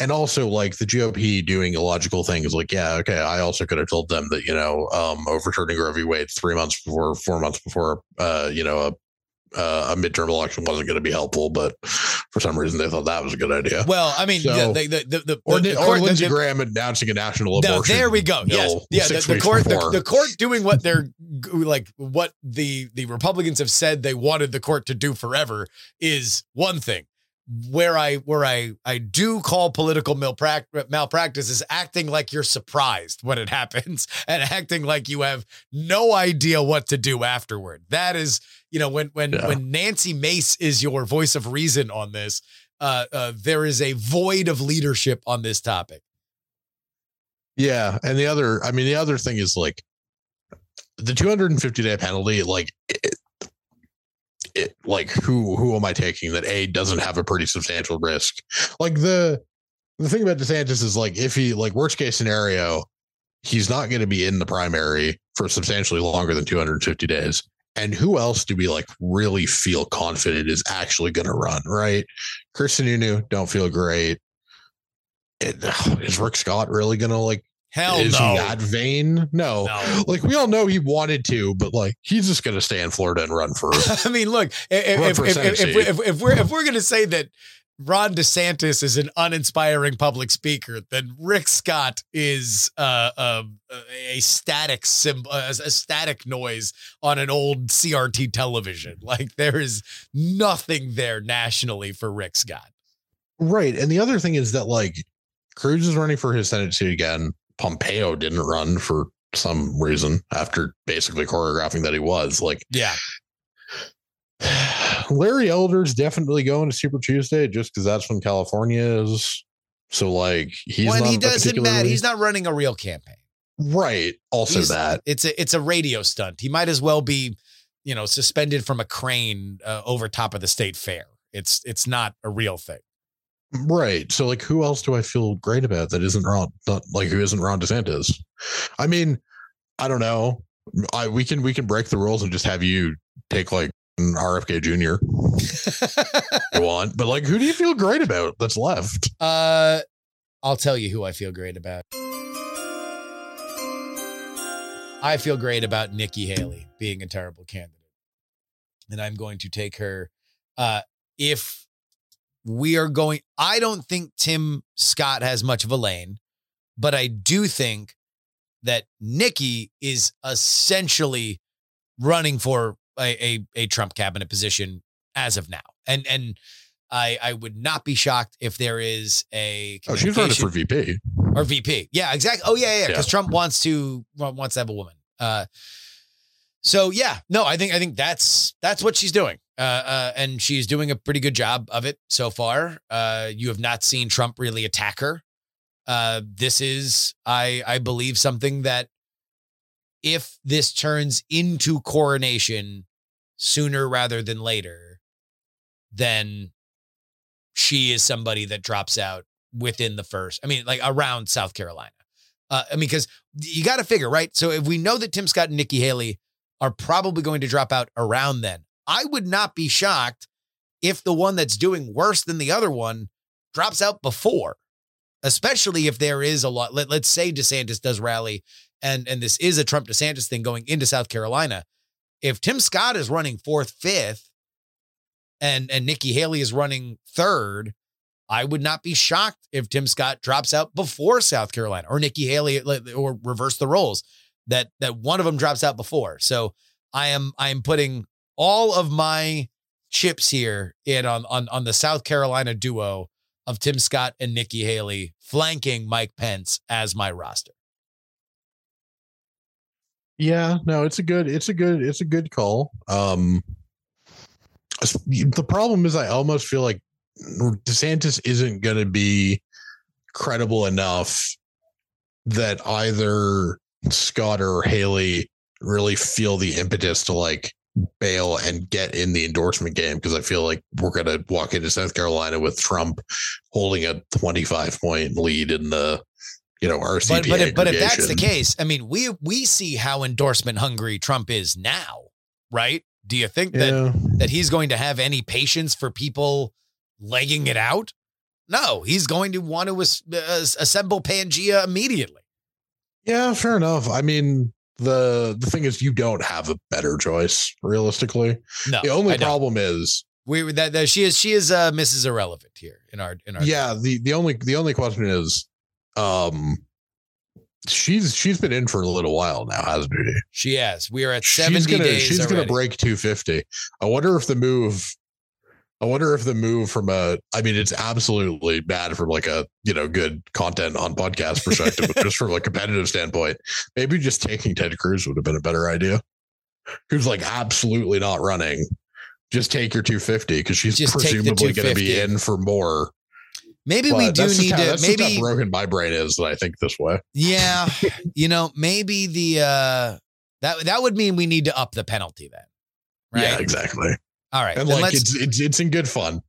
And also like the GOP doing illogical things like, yeah, okay, I also could have told them that, you know, um overturning Roe v. Wade three months before, four months before uh, you know, a uh, a midterm election wasn't going to be helpful, but for some reason they thought that was a good idea. Well, I mean, So- the, the, the, the, or, the, or court- Lindsey the- Graham announcing a national No, abortion. there we go. Yes, yeah. The, the court, the, the court doing what they're like, what the the Republicans have said they wanted the court to do forever is one thing. Where I where I I do call political malprac- malpractice is acting like you're surprised when it [laughs] happens and acting like you have no idea what to do afterward. That is, you know, when when Yeah. when Nancy Mace is your voice of reason on this, uh, uh, there is a void of leadership on this topic. Yeah, and the other, I mean, the other thing is like the 250 day penalty. Like, it, it, like who who am I taking that a doesn't have a pretty substantial risk? Like the the thing about DeSantis is like if he like worst case scenario, he's not going to be in the primary for substantially longer than 250 days. And who else do we like really feel confident is actually going to run? Right, Chris Sununu don't feel great. It, [sighs] is Rick Scott really going to like Hell is no. he that vain? No. No. Like we all know he wanted to, but like he's just gonna stay in Florida and run for [laughs] I mean, look, if, if, if, if, we're if we're gonna say that Ron DeSantis is an uninspiring public speaker, then Rick Scott is uh, uh, a static symbol, a, a static noise on an old CRT television. Like there is nothing there nationally for Rick Scott. right. And the other thing is that like Cruz is running for his Senate seat again. Pompeo didn't run for some reason after basically choreographing that he was. Like Yeah, [sighs] Larry Elder's definitely going to Super Tuesday just because that's when California is. So like he's when not he doesn't matter, he's not running a real campaign. right. Also He's- that It's a it's a radio stunt. He might as well be, you know, suspended from a crane uh, over top of the state fair. It's it's not a real thing. Right. So like who else do I feel great about that isn't Ron not like who isn't Ron DeSantis? I mean, I don't know. I we can we can break the rules and just have you take like an RFK Jr. you want, but like who do you feel great about that's left? Uh, I'll tell you who I feel great about. I feel great about Nikki Haley being a terrible candidate. And I'm going to take her. Uh, if we are going, I don't think Tim Scott has much of a lane, but I do think that Nikki is essentially running for a, a, a Trump cabinet position as of now. And, and, I, I would not be shocked if there is a Oh, she's running for VP. or VP. Yeah, exactly. Oh yeah, yeah. Because Yeah. Trump wants to wants to have a woman. Uh, so yeah, no, I think I think that's that's what she's doing. Uh, uh, and she's doing a pretty good job of it so far. Uh, you have not seen Trump really attack her. Uh, this is, I I believe, something that if this turns into coronation sooner rather than later, then she is somebody that drops out within the first. I mean, like around South Carolina. Uh, I mean, because you got to figure, right? So if we know that Tim Scott and Nikki Haley are probably going to drop out around then, I would not be shocked if the one that's doing worse than the other one drops out before, especially if there is a lot. Let, let's say DeSantis does rally and, and this is a Trump DeSantis thing going into South Carolina. If Tim Scott is running fourth, fifth, and and Nikki Haley is running third, I would not be shocked if Tim Scott drops out before South Carolina or Nikki Haley or reverse the roles that that one of them drops out before. So I am I am putting all of my chips here in on on on the South Carolina duo of Tim Scott and Nikki Haley flanking Mike Pence as my roster. Yeah, no, it's a good, it's a good, it's a good call. Um, the problem is, I almost feel like DeSantis isn't going to be credible enough that either Scott or Haley really feel the impetus to like bail and get in the endorsement game because I feel like we're going to walk into South Carolina with Trump holding a 25 point lead in the you know RCP. But but if, but if that's the case, I mean, we we see how endorsement hungry Trump is now, right? Do you think that yeah. that he's going to have any patience for people legging it out? No, he's going to want to as, as- assemble Pangea immediately. Yeah, fair enough. I mean, the the thing is, you don't have a better choice, realistically. No, the only problem is, we that, that she is she is uh, Mrs. Irrelevant here in our in our yeah, the the only the only question is, um, she's she's been in for a little while now, hasn't she? she has. We are at seventy She's gonna days. she's gonna break 250. I wonder if the move. I wonder if the move from a, I mean, it's absolutely bad from like a, you know, good content on podcast perspective, but just from a competitive standpoint, maybe just taking Ted Cruz would have been a better idea. Who's like absolutely not running. Just take your 250 because she's Just presumably going to be in for more. Maybe we do need how- to maybe how broken my brain is that I think this way. yeah, [laughs] you know, maybe the uh that that would mean we need to up the penalty then. Right? Yeah, exactly. All right. And like let's it's it's it's in good fun.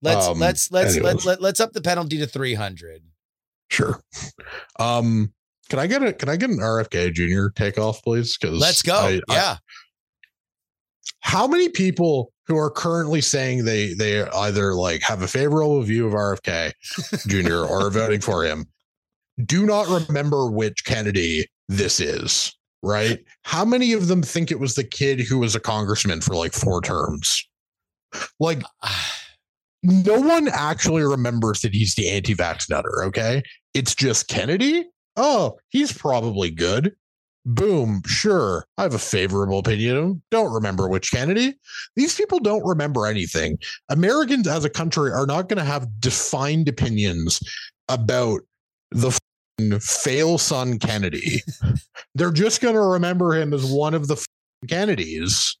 let's um, let's let's let, anyways. let, let's up the penalty to 300. Sure. Um, can I get a can I get an RFK Junior takeoff, please? Because Let's go. yeah. how many people who are currently saying they they either like have a favorable view of RFK Junior or are voting for him do not remember which Kennedy this is, right? How many of them think it was the kid who was a congressman for like four terms? Like, [sighs] no one actually remembers that he's the anti vax nutter, okay? It's just Kennedy. Oh, he's probably good. Boom, sure. I have a favorable opinion. Don't remember which Kennedy. These people don't remember anything. Americans as a country are not going to have defined opinions about the fail son Kennedy. [laughs] They're just going to remember him as one of the Kennedys.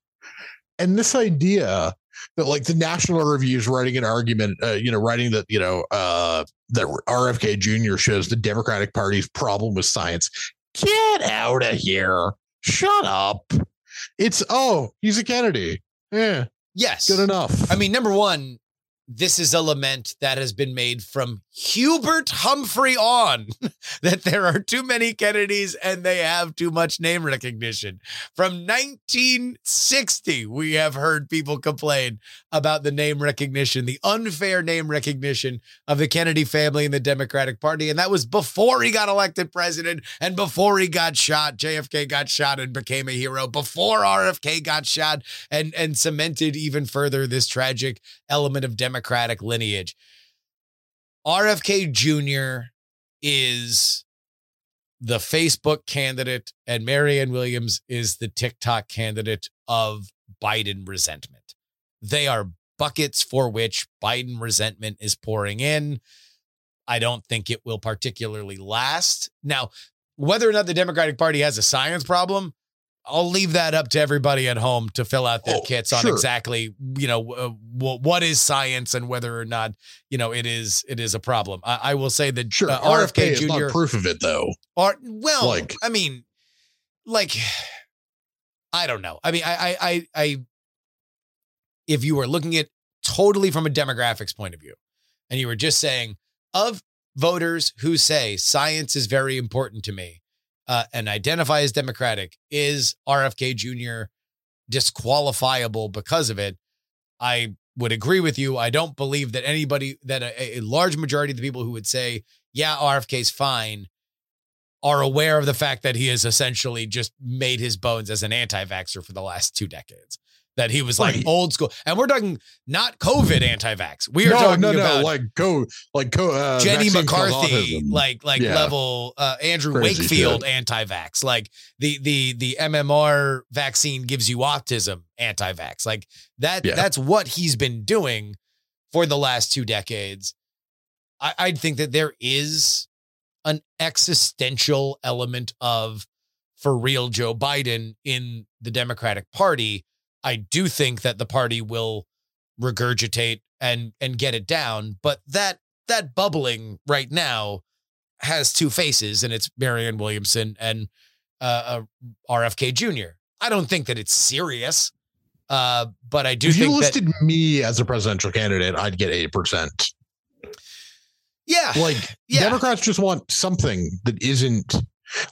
And this idea that like the National Review is writing an argument, uh, you know, writing that, you know, uh, that RFK Jr. shows the Democratic Party's problem with science. Get out of here. Shut up. It's, oh, he's a Kennedy. Yeah, Yes. good enough. I mean, number one, this is a lament that has been made from Hubert Humphrey on [laughs] that there are too many Kennedys and they have too much name recognition. From 1960, we have heard people complain about the name recognition, the unfair name recognition of the Kennedy family and the Democratic Party. And that was before he got elected president and before he got shot. JFK got shot and became a hero, before RFK got shot and, and cemented even further this tragic element of Democratic lineage. RFK Jr. is the Facebook candidate, and Marianne Williams is the TikTok candidate of Biden resentment. They are buckets for which Biden resentment is pouring in. I don't think it will particularly last. Now, whether or not the Democratic Party has a science problem, I'll leave that up to everybody at home to fill out their Oh, kits on sure. exactly, you know, uh, wh- what is science and whether or not, you know, it is it is a problem. I, I will say that sure. uh, RFK RFK is Jr. not proof of it, though. Or well, Like- I mean, like [sighs] I don't know. I mean, I, I, I, I, if you were looking at totally from a demographics point of view, and you were just saying of voters who say science is very important to me uh, and identify as Democratic, is RFK Jr. disqualifiable because of it? I would agree with you. I don't believe that anybody, that a, a large majority of the people who would say, yeah, RFK's fine, are aware of the fact that he has essentially just made his bones as an anti-vaxxer for the last two decades. That he was like Right. old school, and we're talking not COVID anti-vax. We are no, talking no, about no. Like go, like go. Uh, Jenny McCarthy, like like Yeah. level uh, Andrew Crazy Wakefield anti-vax. Like the the the MMR vaccine gives you autism anti-vax. Like that. Yeah. That's what he's been doing for the last two decades. I, I think that there is an existential element of for real Joe Biden in the Democratic Party. I do think that the party will regurgitate and and get it down, but that that bubbling right now has two faces, and it's Marianne Williamson and uh, uh, RFK Jr. I don't think that it's serious, uh, but I do if you think that listed me as a presidential candidate, I'd get eight percent. yeah, Like Yeah. Democrats just want something that isn't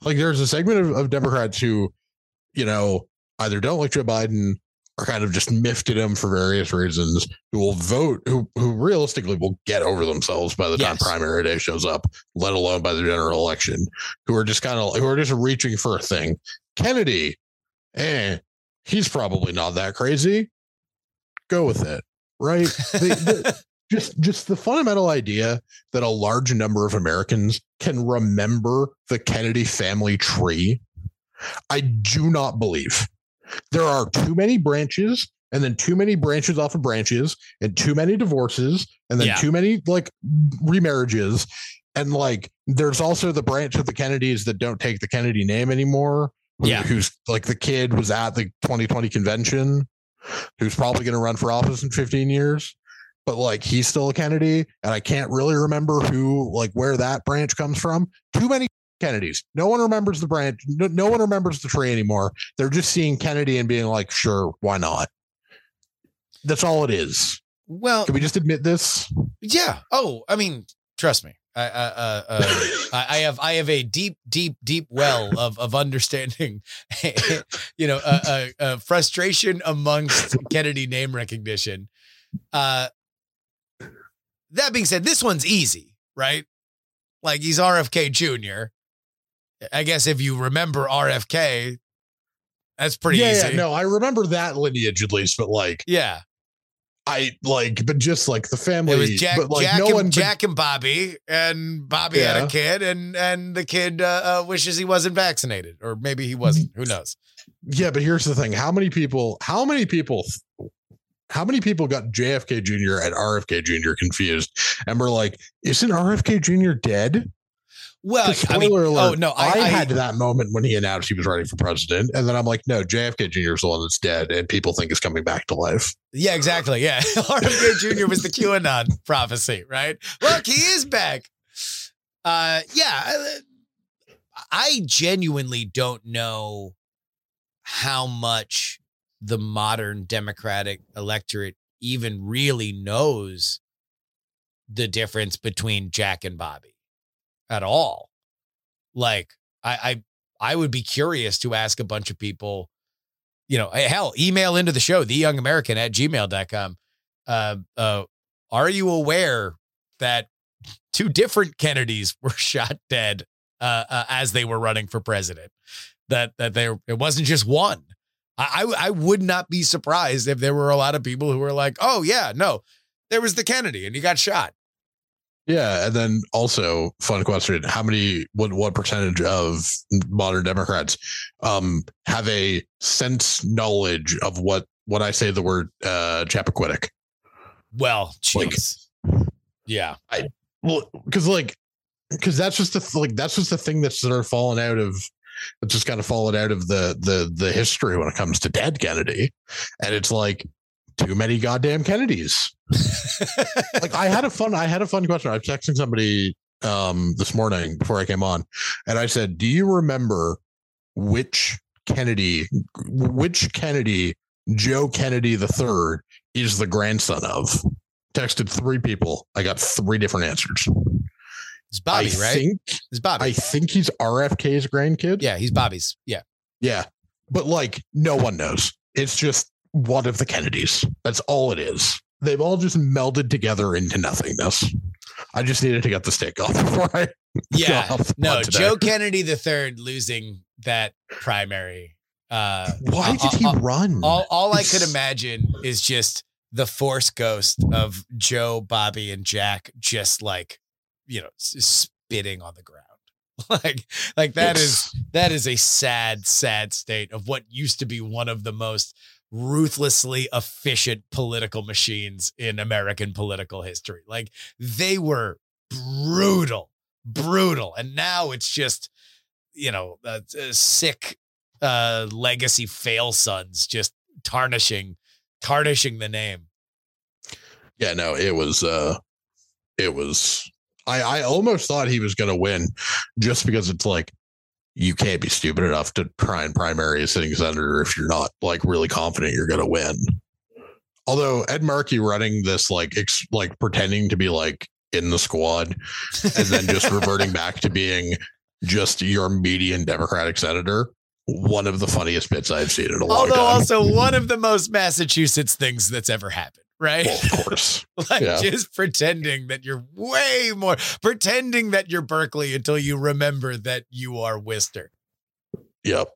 like there's a segment of, of Democrats who, you know, either don't like Joe Biden or kind of just miffed at him for various reasons, who will vote, who who realistically will get over themselves by the time primary day shows up, let alone by the general election, who are just kind of who are just reaching for a thing. Kennedy, eh, he's probably not that crazy. Go with it, right? The- the- [laughs] just just the fundamental idea that a large number of Americans can remember the Kennedy family tree, I do not believe. There are too many branches and then too many branches off of branches and too many divorces and then Yeah. too many like remarriages. And like there's also the branch of the Kennedys that don't take the Kennedy name anymore. Yeah. Who's like the kid was at the 2020 convention, who's probably going to run for office in 15 years but like he's still a Kennedy, and I can't really remember who, like, where that branch comes from. Too many Kennedys. No one remembers the branch. No, no one remembers the tree anymore. They're just seeing Kennedy and being like, sure, why not? That's all it is. well, Can we just admit this? Yeah. Oh, I mean, trust me. I, uh, uh, [laughs] I I have I have a deep, deep, deep well of of understanding. [laughs] you know, uh, uh, uh, frustration amongst Kennedy name recognition. Uh, that being said, this one's easy, right? Like he's RFK Jr. I guess if you remember RFK, that's pretty yeah, easy. yeah, no, I remember that lineage at least, but like Yeah. I like, but just like the family, It was Jack, like Jack, no and, one, Jack and Bobby, and Bobby had a kid, and and the kid uh, uh, wishes he wasn't vaccinated, or maybe he wasn't. Who knows? yeah, but here's the thing: how many people? How many people? How many people got JFK Jr. and RFK Jr. confused and were like, "Isn't RFK Jr. dead?" Well, I mean, oh alert, no, I, I, I had that moment when he announced he was running for president, and then I'm like, "No, JFK Jr. is the one that's dead, and people think is coming back to life." yeah, exactly, yeah. [laughs] RFK Jr. was the QAnon [laughs] prophecy, right? Look, he is back. Uh, yeah, I, I genuinely don't know how much the modern Democratic electorate even really knows the difference between Jack and Bobby at all. Like, I, I, I would be curious to ask a bunch of people, you know, hell, email into the show, theyoungamerican at gmail.com. Uh, uh, are you aware that two different Kennedys were [laughs] shot dead uh, uh, as they were running for president? That that they it wasn't just one. I, I I would not be surprised if there were a lot of people who were like, oh yeah, no, there was the Kennedy and he got shot. Yeah, and then also fun question: How many, what, what percentage of modern Democrats um have a sense knowledge of what when I say the word uh Chappaquiddick? Well, Like- jeez. yeah. Well, because like, because that's just the like that's just the thing that's sort of fallen out of. It's just kind of fallen out of the the the history when it comes to dead Kennedy, and it's like too many goddamn Kennedys. [laughs] like I had a fun I had a fun question. I was texting somebody um this morning before I came on, and I said, "Do you remember which Kennedy, which Kennedy, Joe Kennedy the third, is the grandson of?" Texted three people. I got three different answers. It's Bobby, I right? Think, it's Bobby. I think he's RFK's grandkid. yeah, he's Bobby's. Yeah. Yeah. But like no one knows. It's just one of the Kennedys. That's all it is. They've all just melded together into nothingness. I just needed to get the steak off [laughs] before I Yeah. off No. Joe Kennedy the third losing that primary. Uh Why did he all, run? all, all I could imagine is just the force ghost of Joe, Bobby, and Jack just like, you know, spitting on the ground. [laughs] like like that is that is a sad, sad state of what used to be one of the most ruthlessly efficient political machines in American political history. Like they were brutal, brutal. And now it's just, you know, uh, uh, sick uh, legacy fail sons just tarnishing, tarnishing the name. Yeah, no, it was uh it was I I almost thought he was gonna win just because it's like you can't be stupid enough to try and primary a sitting senator if you're not like really confident you're gonna win. Although Ed Markey running this like ex- like pretending to be like in the squad and then just [laughs] reverting back to being just your median Democratic senator, one of the funniest bits I've seen in a long Although time. also one of the most Massachusetts things that's ever happened, right? well, of course. [laughs] like yeah. just pretending that you're way more pretending that you're Berkeley until you remember that you are Worcester. Yep.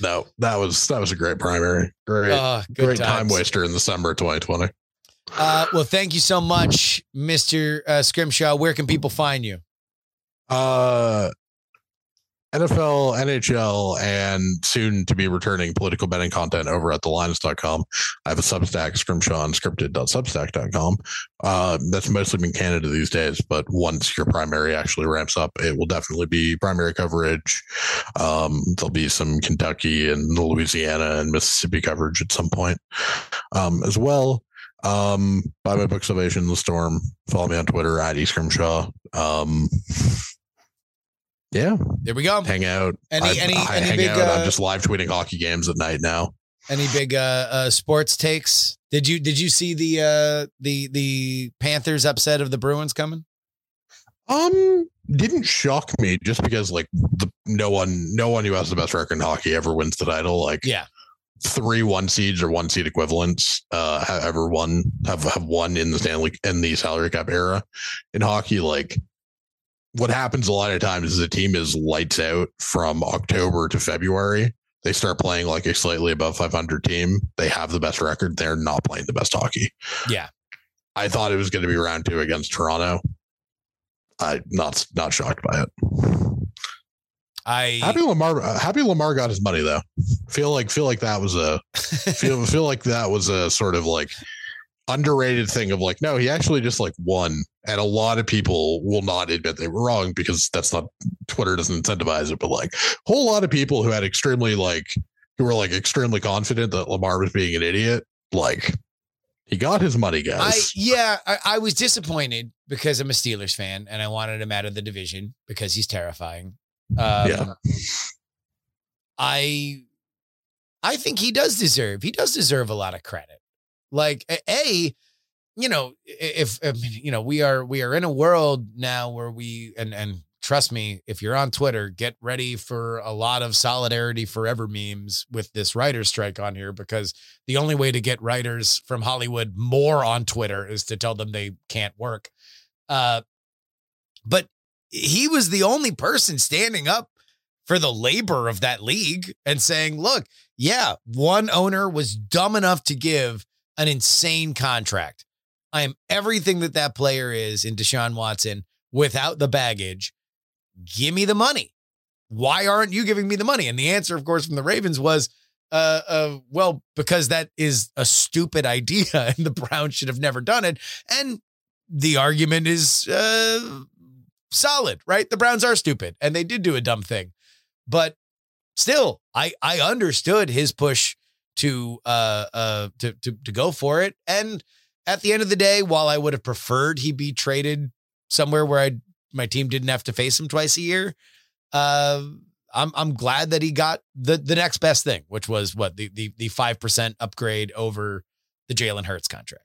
No, that was that was a great primary. Great, Oh, good great time waster in the summer of 2020. Uh, well, thank you so much, Mr. Uh, Scrimshaw. Where can people find you? Uh NFL, NHL, and soon to be returning political betting content over at thelines.com. I have a Substack, Scrimshaw, unscripted.substack.com. Uh, that's mostly been Canada these days, but once your primary actually ramps up, it will definitely be primary coverage. Um, there'll be some Kentucky and Louisiana and Mississippi coverage at some point um, as well. Um, buy my book, Salvation the Storm. Follow me on Twitter at. Scrimshaw. Um, yeah, There we go. hang out. Any- I, any- I any hang big, out. uh, I'm just live tweeting hockey games at night now. Any big uh, uh, sports takes? Did you did you see the uh, the the Panthers upset of the Bruins coming? Um, didn't shock me just because like the no one, no one who has the best record in hockey ever wins the title. Like Yeah. three one seeds or one seed equivalents uh have ever won have have won in the Stanley in the salary cap era in hockey. Like what happens a lot of times is the team is lights out from October to February. They start playing like a slightly above 500 team. They have the best record. They're not playing the best hockey. Yeah. I thought it was going to be round two against Toronto. I not not shocked by it. I Happy Lamar. uh, Happy Lamar got his money though. Feel like feel like that was a [laughs] feel feel like that was a sort of like underrated thing of like no he actually just like won and a lot of people will not admit they were wrong because that's not twitter doesn't incentivize it but like a whole lot of people who had extremely like who were like extremely confident that lamar was being an idiot like he got his money I guys yeah, I, I was disappointed because I'm a Steelers fan and I wanted him out of the division because he's terrifying. Um, Yeah. I I think he does deserve. He does deserve a lot of credit. Like a you know, if, if you know, we are we are in a world now where we and and trust me, if you're on Twitter, get ready for a lot of solidarity forever memes with this writer's strike on here because the only way to get writers from Hollywood more on Twitter is to tell them they can't work. Uh, but he was the only person standing up for the labor of that league and saying, look, yeah, one owner was dumb enough to give an insane contract. I am everything that that player is in Deshaun Watson without the baggage. Give me the money. Why aren't you giving me the money? And the answer, of course, from the Ravens was, uh, uh, well, because that is a stupid idea [laughs] and the Browns should have never done it. And the argument is uh, solid, right? The Browns are stupid and they did do a dumb thing. But still, I I understood his push to uh uh to to to go for it. And at the end of the day, while I would have preferred he be traded somewhere where I my team didn't have to face him twice a year, uh I'm I'm glad that he got the the next best thing, which was what the the the five percent upgrade over the Jalen Hurts contract.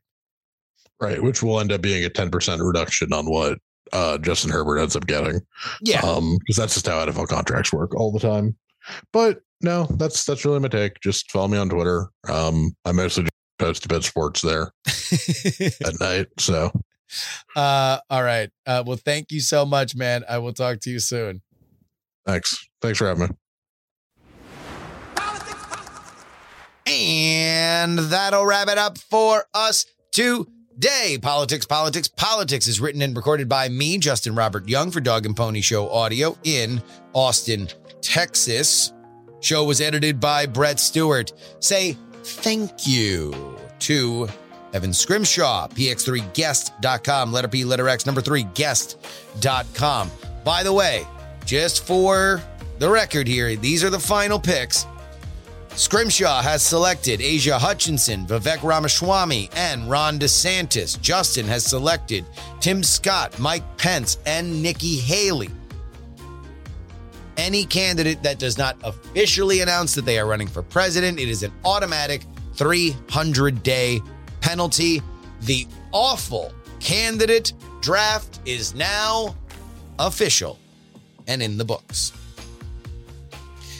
right which will end up being a 10% reduction on what uh justin herbert ends up getting. Yeah, um because that's just how nfl contracts work all the time. But no that's that's really my take. Just follow me on twitter. Um i mostly just post about sports there at night so [laughs] uh, all right. Uh, well, thank you so much, man. I will talk to you soon. thanks thanks for having me And that'll wrap it up for us today. Politics, Politics, Politics is written and recorded by me, Justin Robert Young, for Dog and Pony Show Audio in Austin, Texas. Show was edited by Brett Stewart. Say thank you to Evan Scrimshaw, px3guest.com, letter P, letter X, number three, guest.com. By the way, just for the record here, these are the final picks. Scrimshaw has selected Asa Hutchinson, Vivek Ramaswamy, and Ron DeSantis. Justin has selected Tim Scott, Mike Pence, and Nikki Haley. Any candidate that does not officially announce that they are running for president, it is an automatic 300 day penalty. The awful candidate draft is now official and in the books.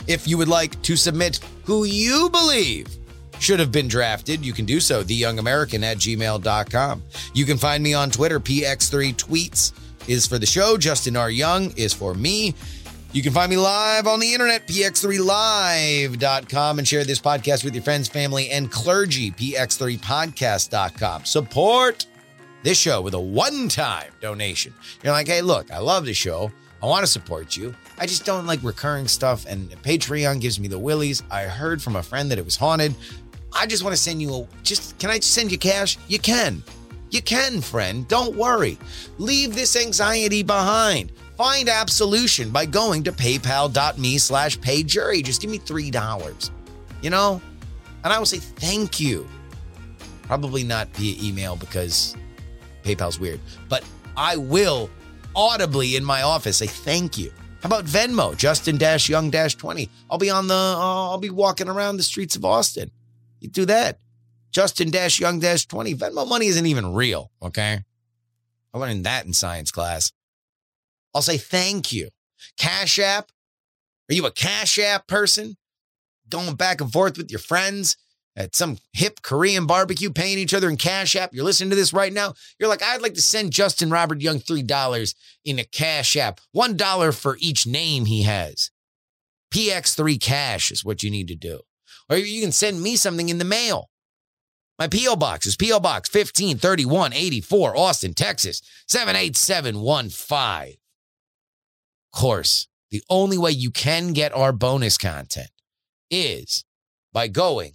If you would like to submit who you believe should have been drafted, you can do so, theyoungamerican at gmail.com. You can find me on Twitter, PX3 Tweets is for the show, Justin R. Young is for me. You can find me live on the internet, px3live.com, and share this podcast with your friends, family, and clergy, px3podcast.com. Support this show with a one time donation. You're like, hey, look, I love the show. I want to support you. I just don't like recurring stuff, and Patreon gives me the willies. I heard from a friend that it was haunted. I just want to send you a just can I send you cash? You can. You can, friend. Don't worry. Leave this anxiety behind. Find absolution by going to paypal.me slash payjury. Just give me $3. You know? And I will say thank you. Probably not via email because PayPal's weird, but I will audibly in my office say thank you. How about Venmo, Justin Dash Young Dash 20? I'll be on the, uh, I'll be walking around the streets of Austin. You do that. Justin Dash Young Dash 20. Venmo money isn't even real. Okay. I learned that in science class. I'll say thank you. Cash App. Are you a Cash App person? Going back and forth with your friends at some hip Korean barbecue paying each other in Cash App. You're listening to this right now. You're like, I'd like to send Justin Robert Young $3 in a Cash App, $1 for each name he has. PX3 Cash is what you need to do. Or you can send me something in the mail. My P.O. Box is P.O. Box 153184, Austin, Texas, 78715. Course, the only way you can get our bonus content is by going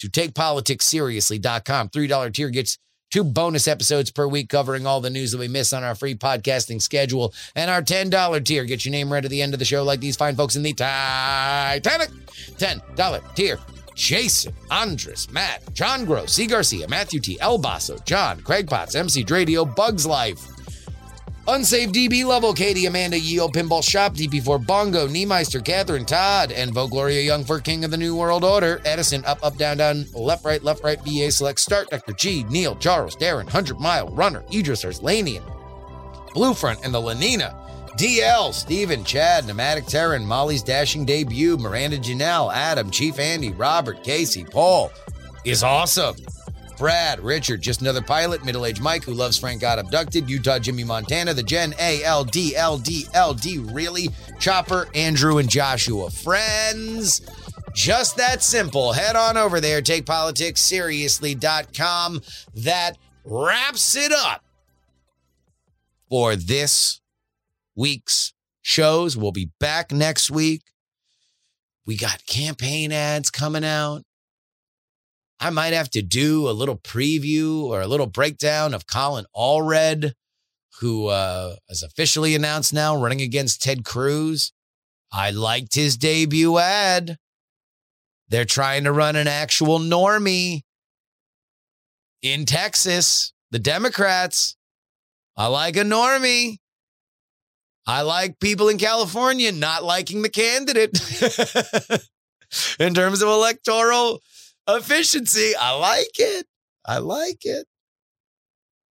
to takepoliticsseriously.com. $3 tier gets two bonus episodes per week covering all the news that we miss on our free podcasting schedule. And our $10 tier gets your name read at the end of the show, like these fine folks in the Titanic. $10 tier. Jason, Andres, Matt, John Gross, C. Garcia, Matthew T, El Basso, John, Craig Potts, MC Dradio, Bugs Life, Unsaved DB level, Katie, Amanda, Yeo, oh, Pinball Shop, DP4 Bongo, Niemeister, Catherine, Todd, and Vogue Gloria Young for King of the New World Order, Edison, up, up, down, down, left, right, left, right, BA, select, start, Dr. G, Neil, Charles, Darren, 100 Mile, Runner, Idris, Lanian, Bluefront, and the Lenina, DL, Steven, Chad, Pneumatic Terran, Molly's Dashing Debut, Miranda Janelle, Adam, Chief Andy, Robert, Casey, Paul. Is awesome. Brad, Richard, just another pilot, middle aged Mike who loves Frank got abducted, Utah, Jimmy Montana, the Gen A L D L D L D, really, Chopper, Andrew, and Joshua. Friends, just that simple. Head on over there, takepoliticsseriously.com. That wraps it up for this week's shows. We'll be back next week. We got campaign ads coming out. I might have to do a little preview or a little breakdown of Colin Allred, who uh, is officially announced now running against Ted Cruz. I liked his debut ad. They're trying to run an actual normie in Texas. The Democrats. I like a normie. I like people in California not liking the candidate. [laughs] in terms of electoral efficiency, I like it. I like it.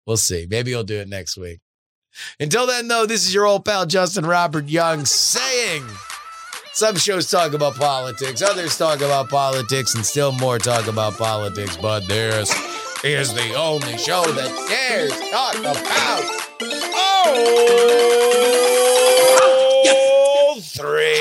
We'll see. Maybe he'll do it next week. Until then, though, this is your old pal Justin Robert Young saying some shows talk about politics, others talk about politics, and still more talk about politics, but this is the only show that dares talk about oh three.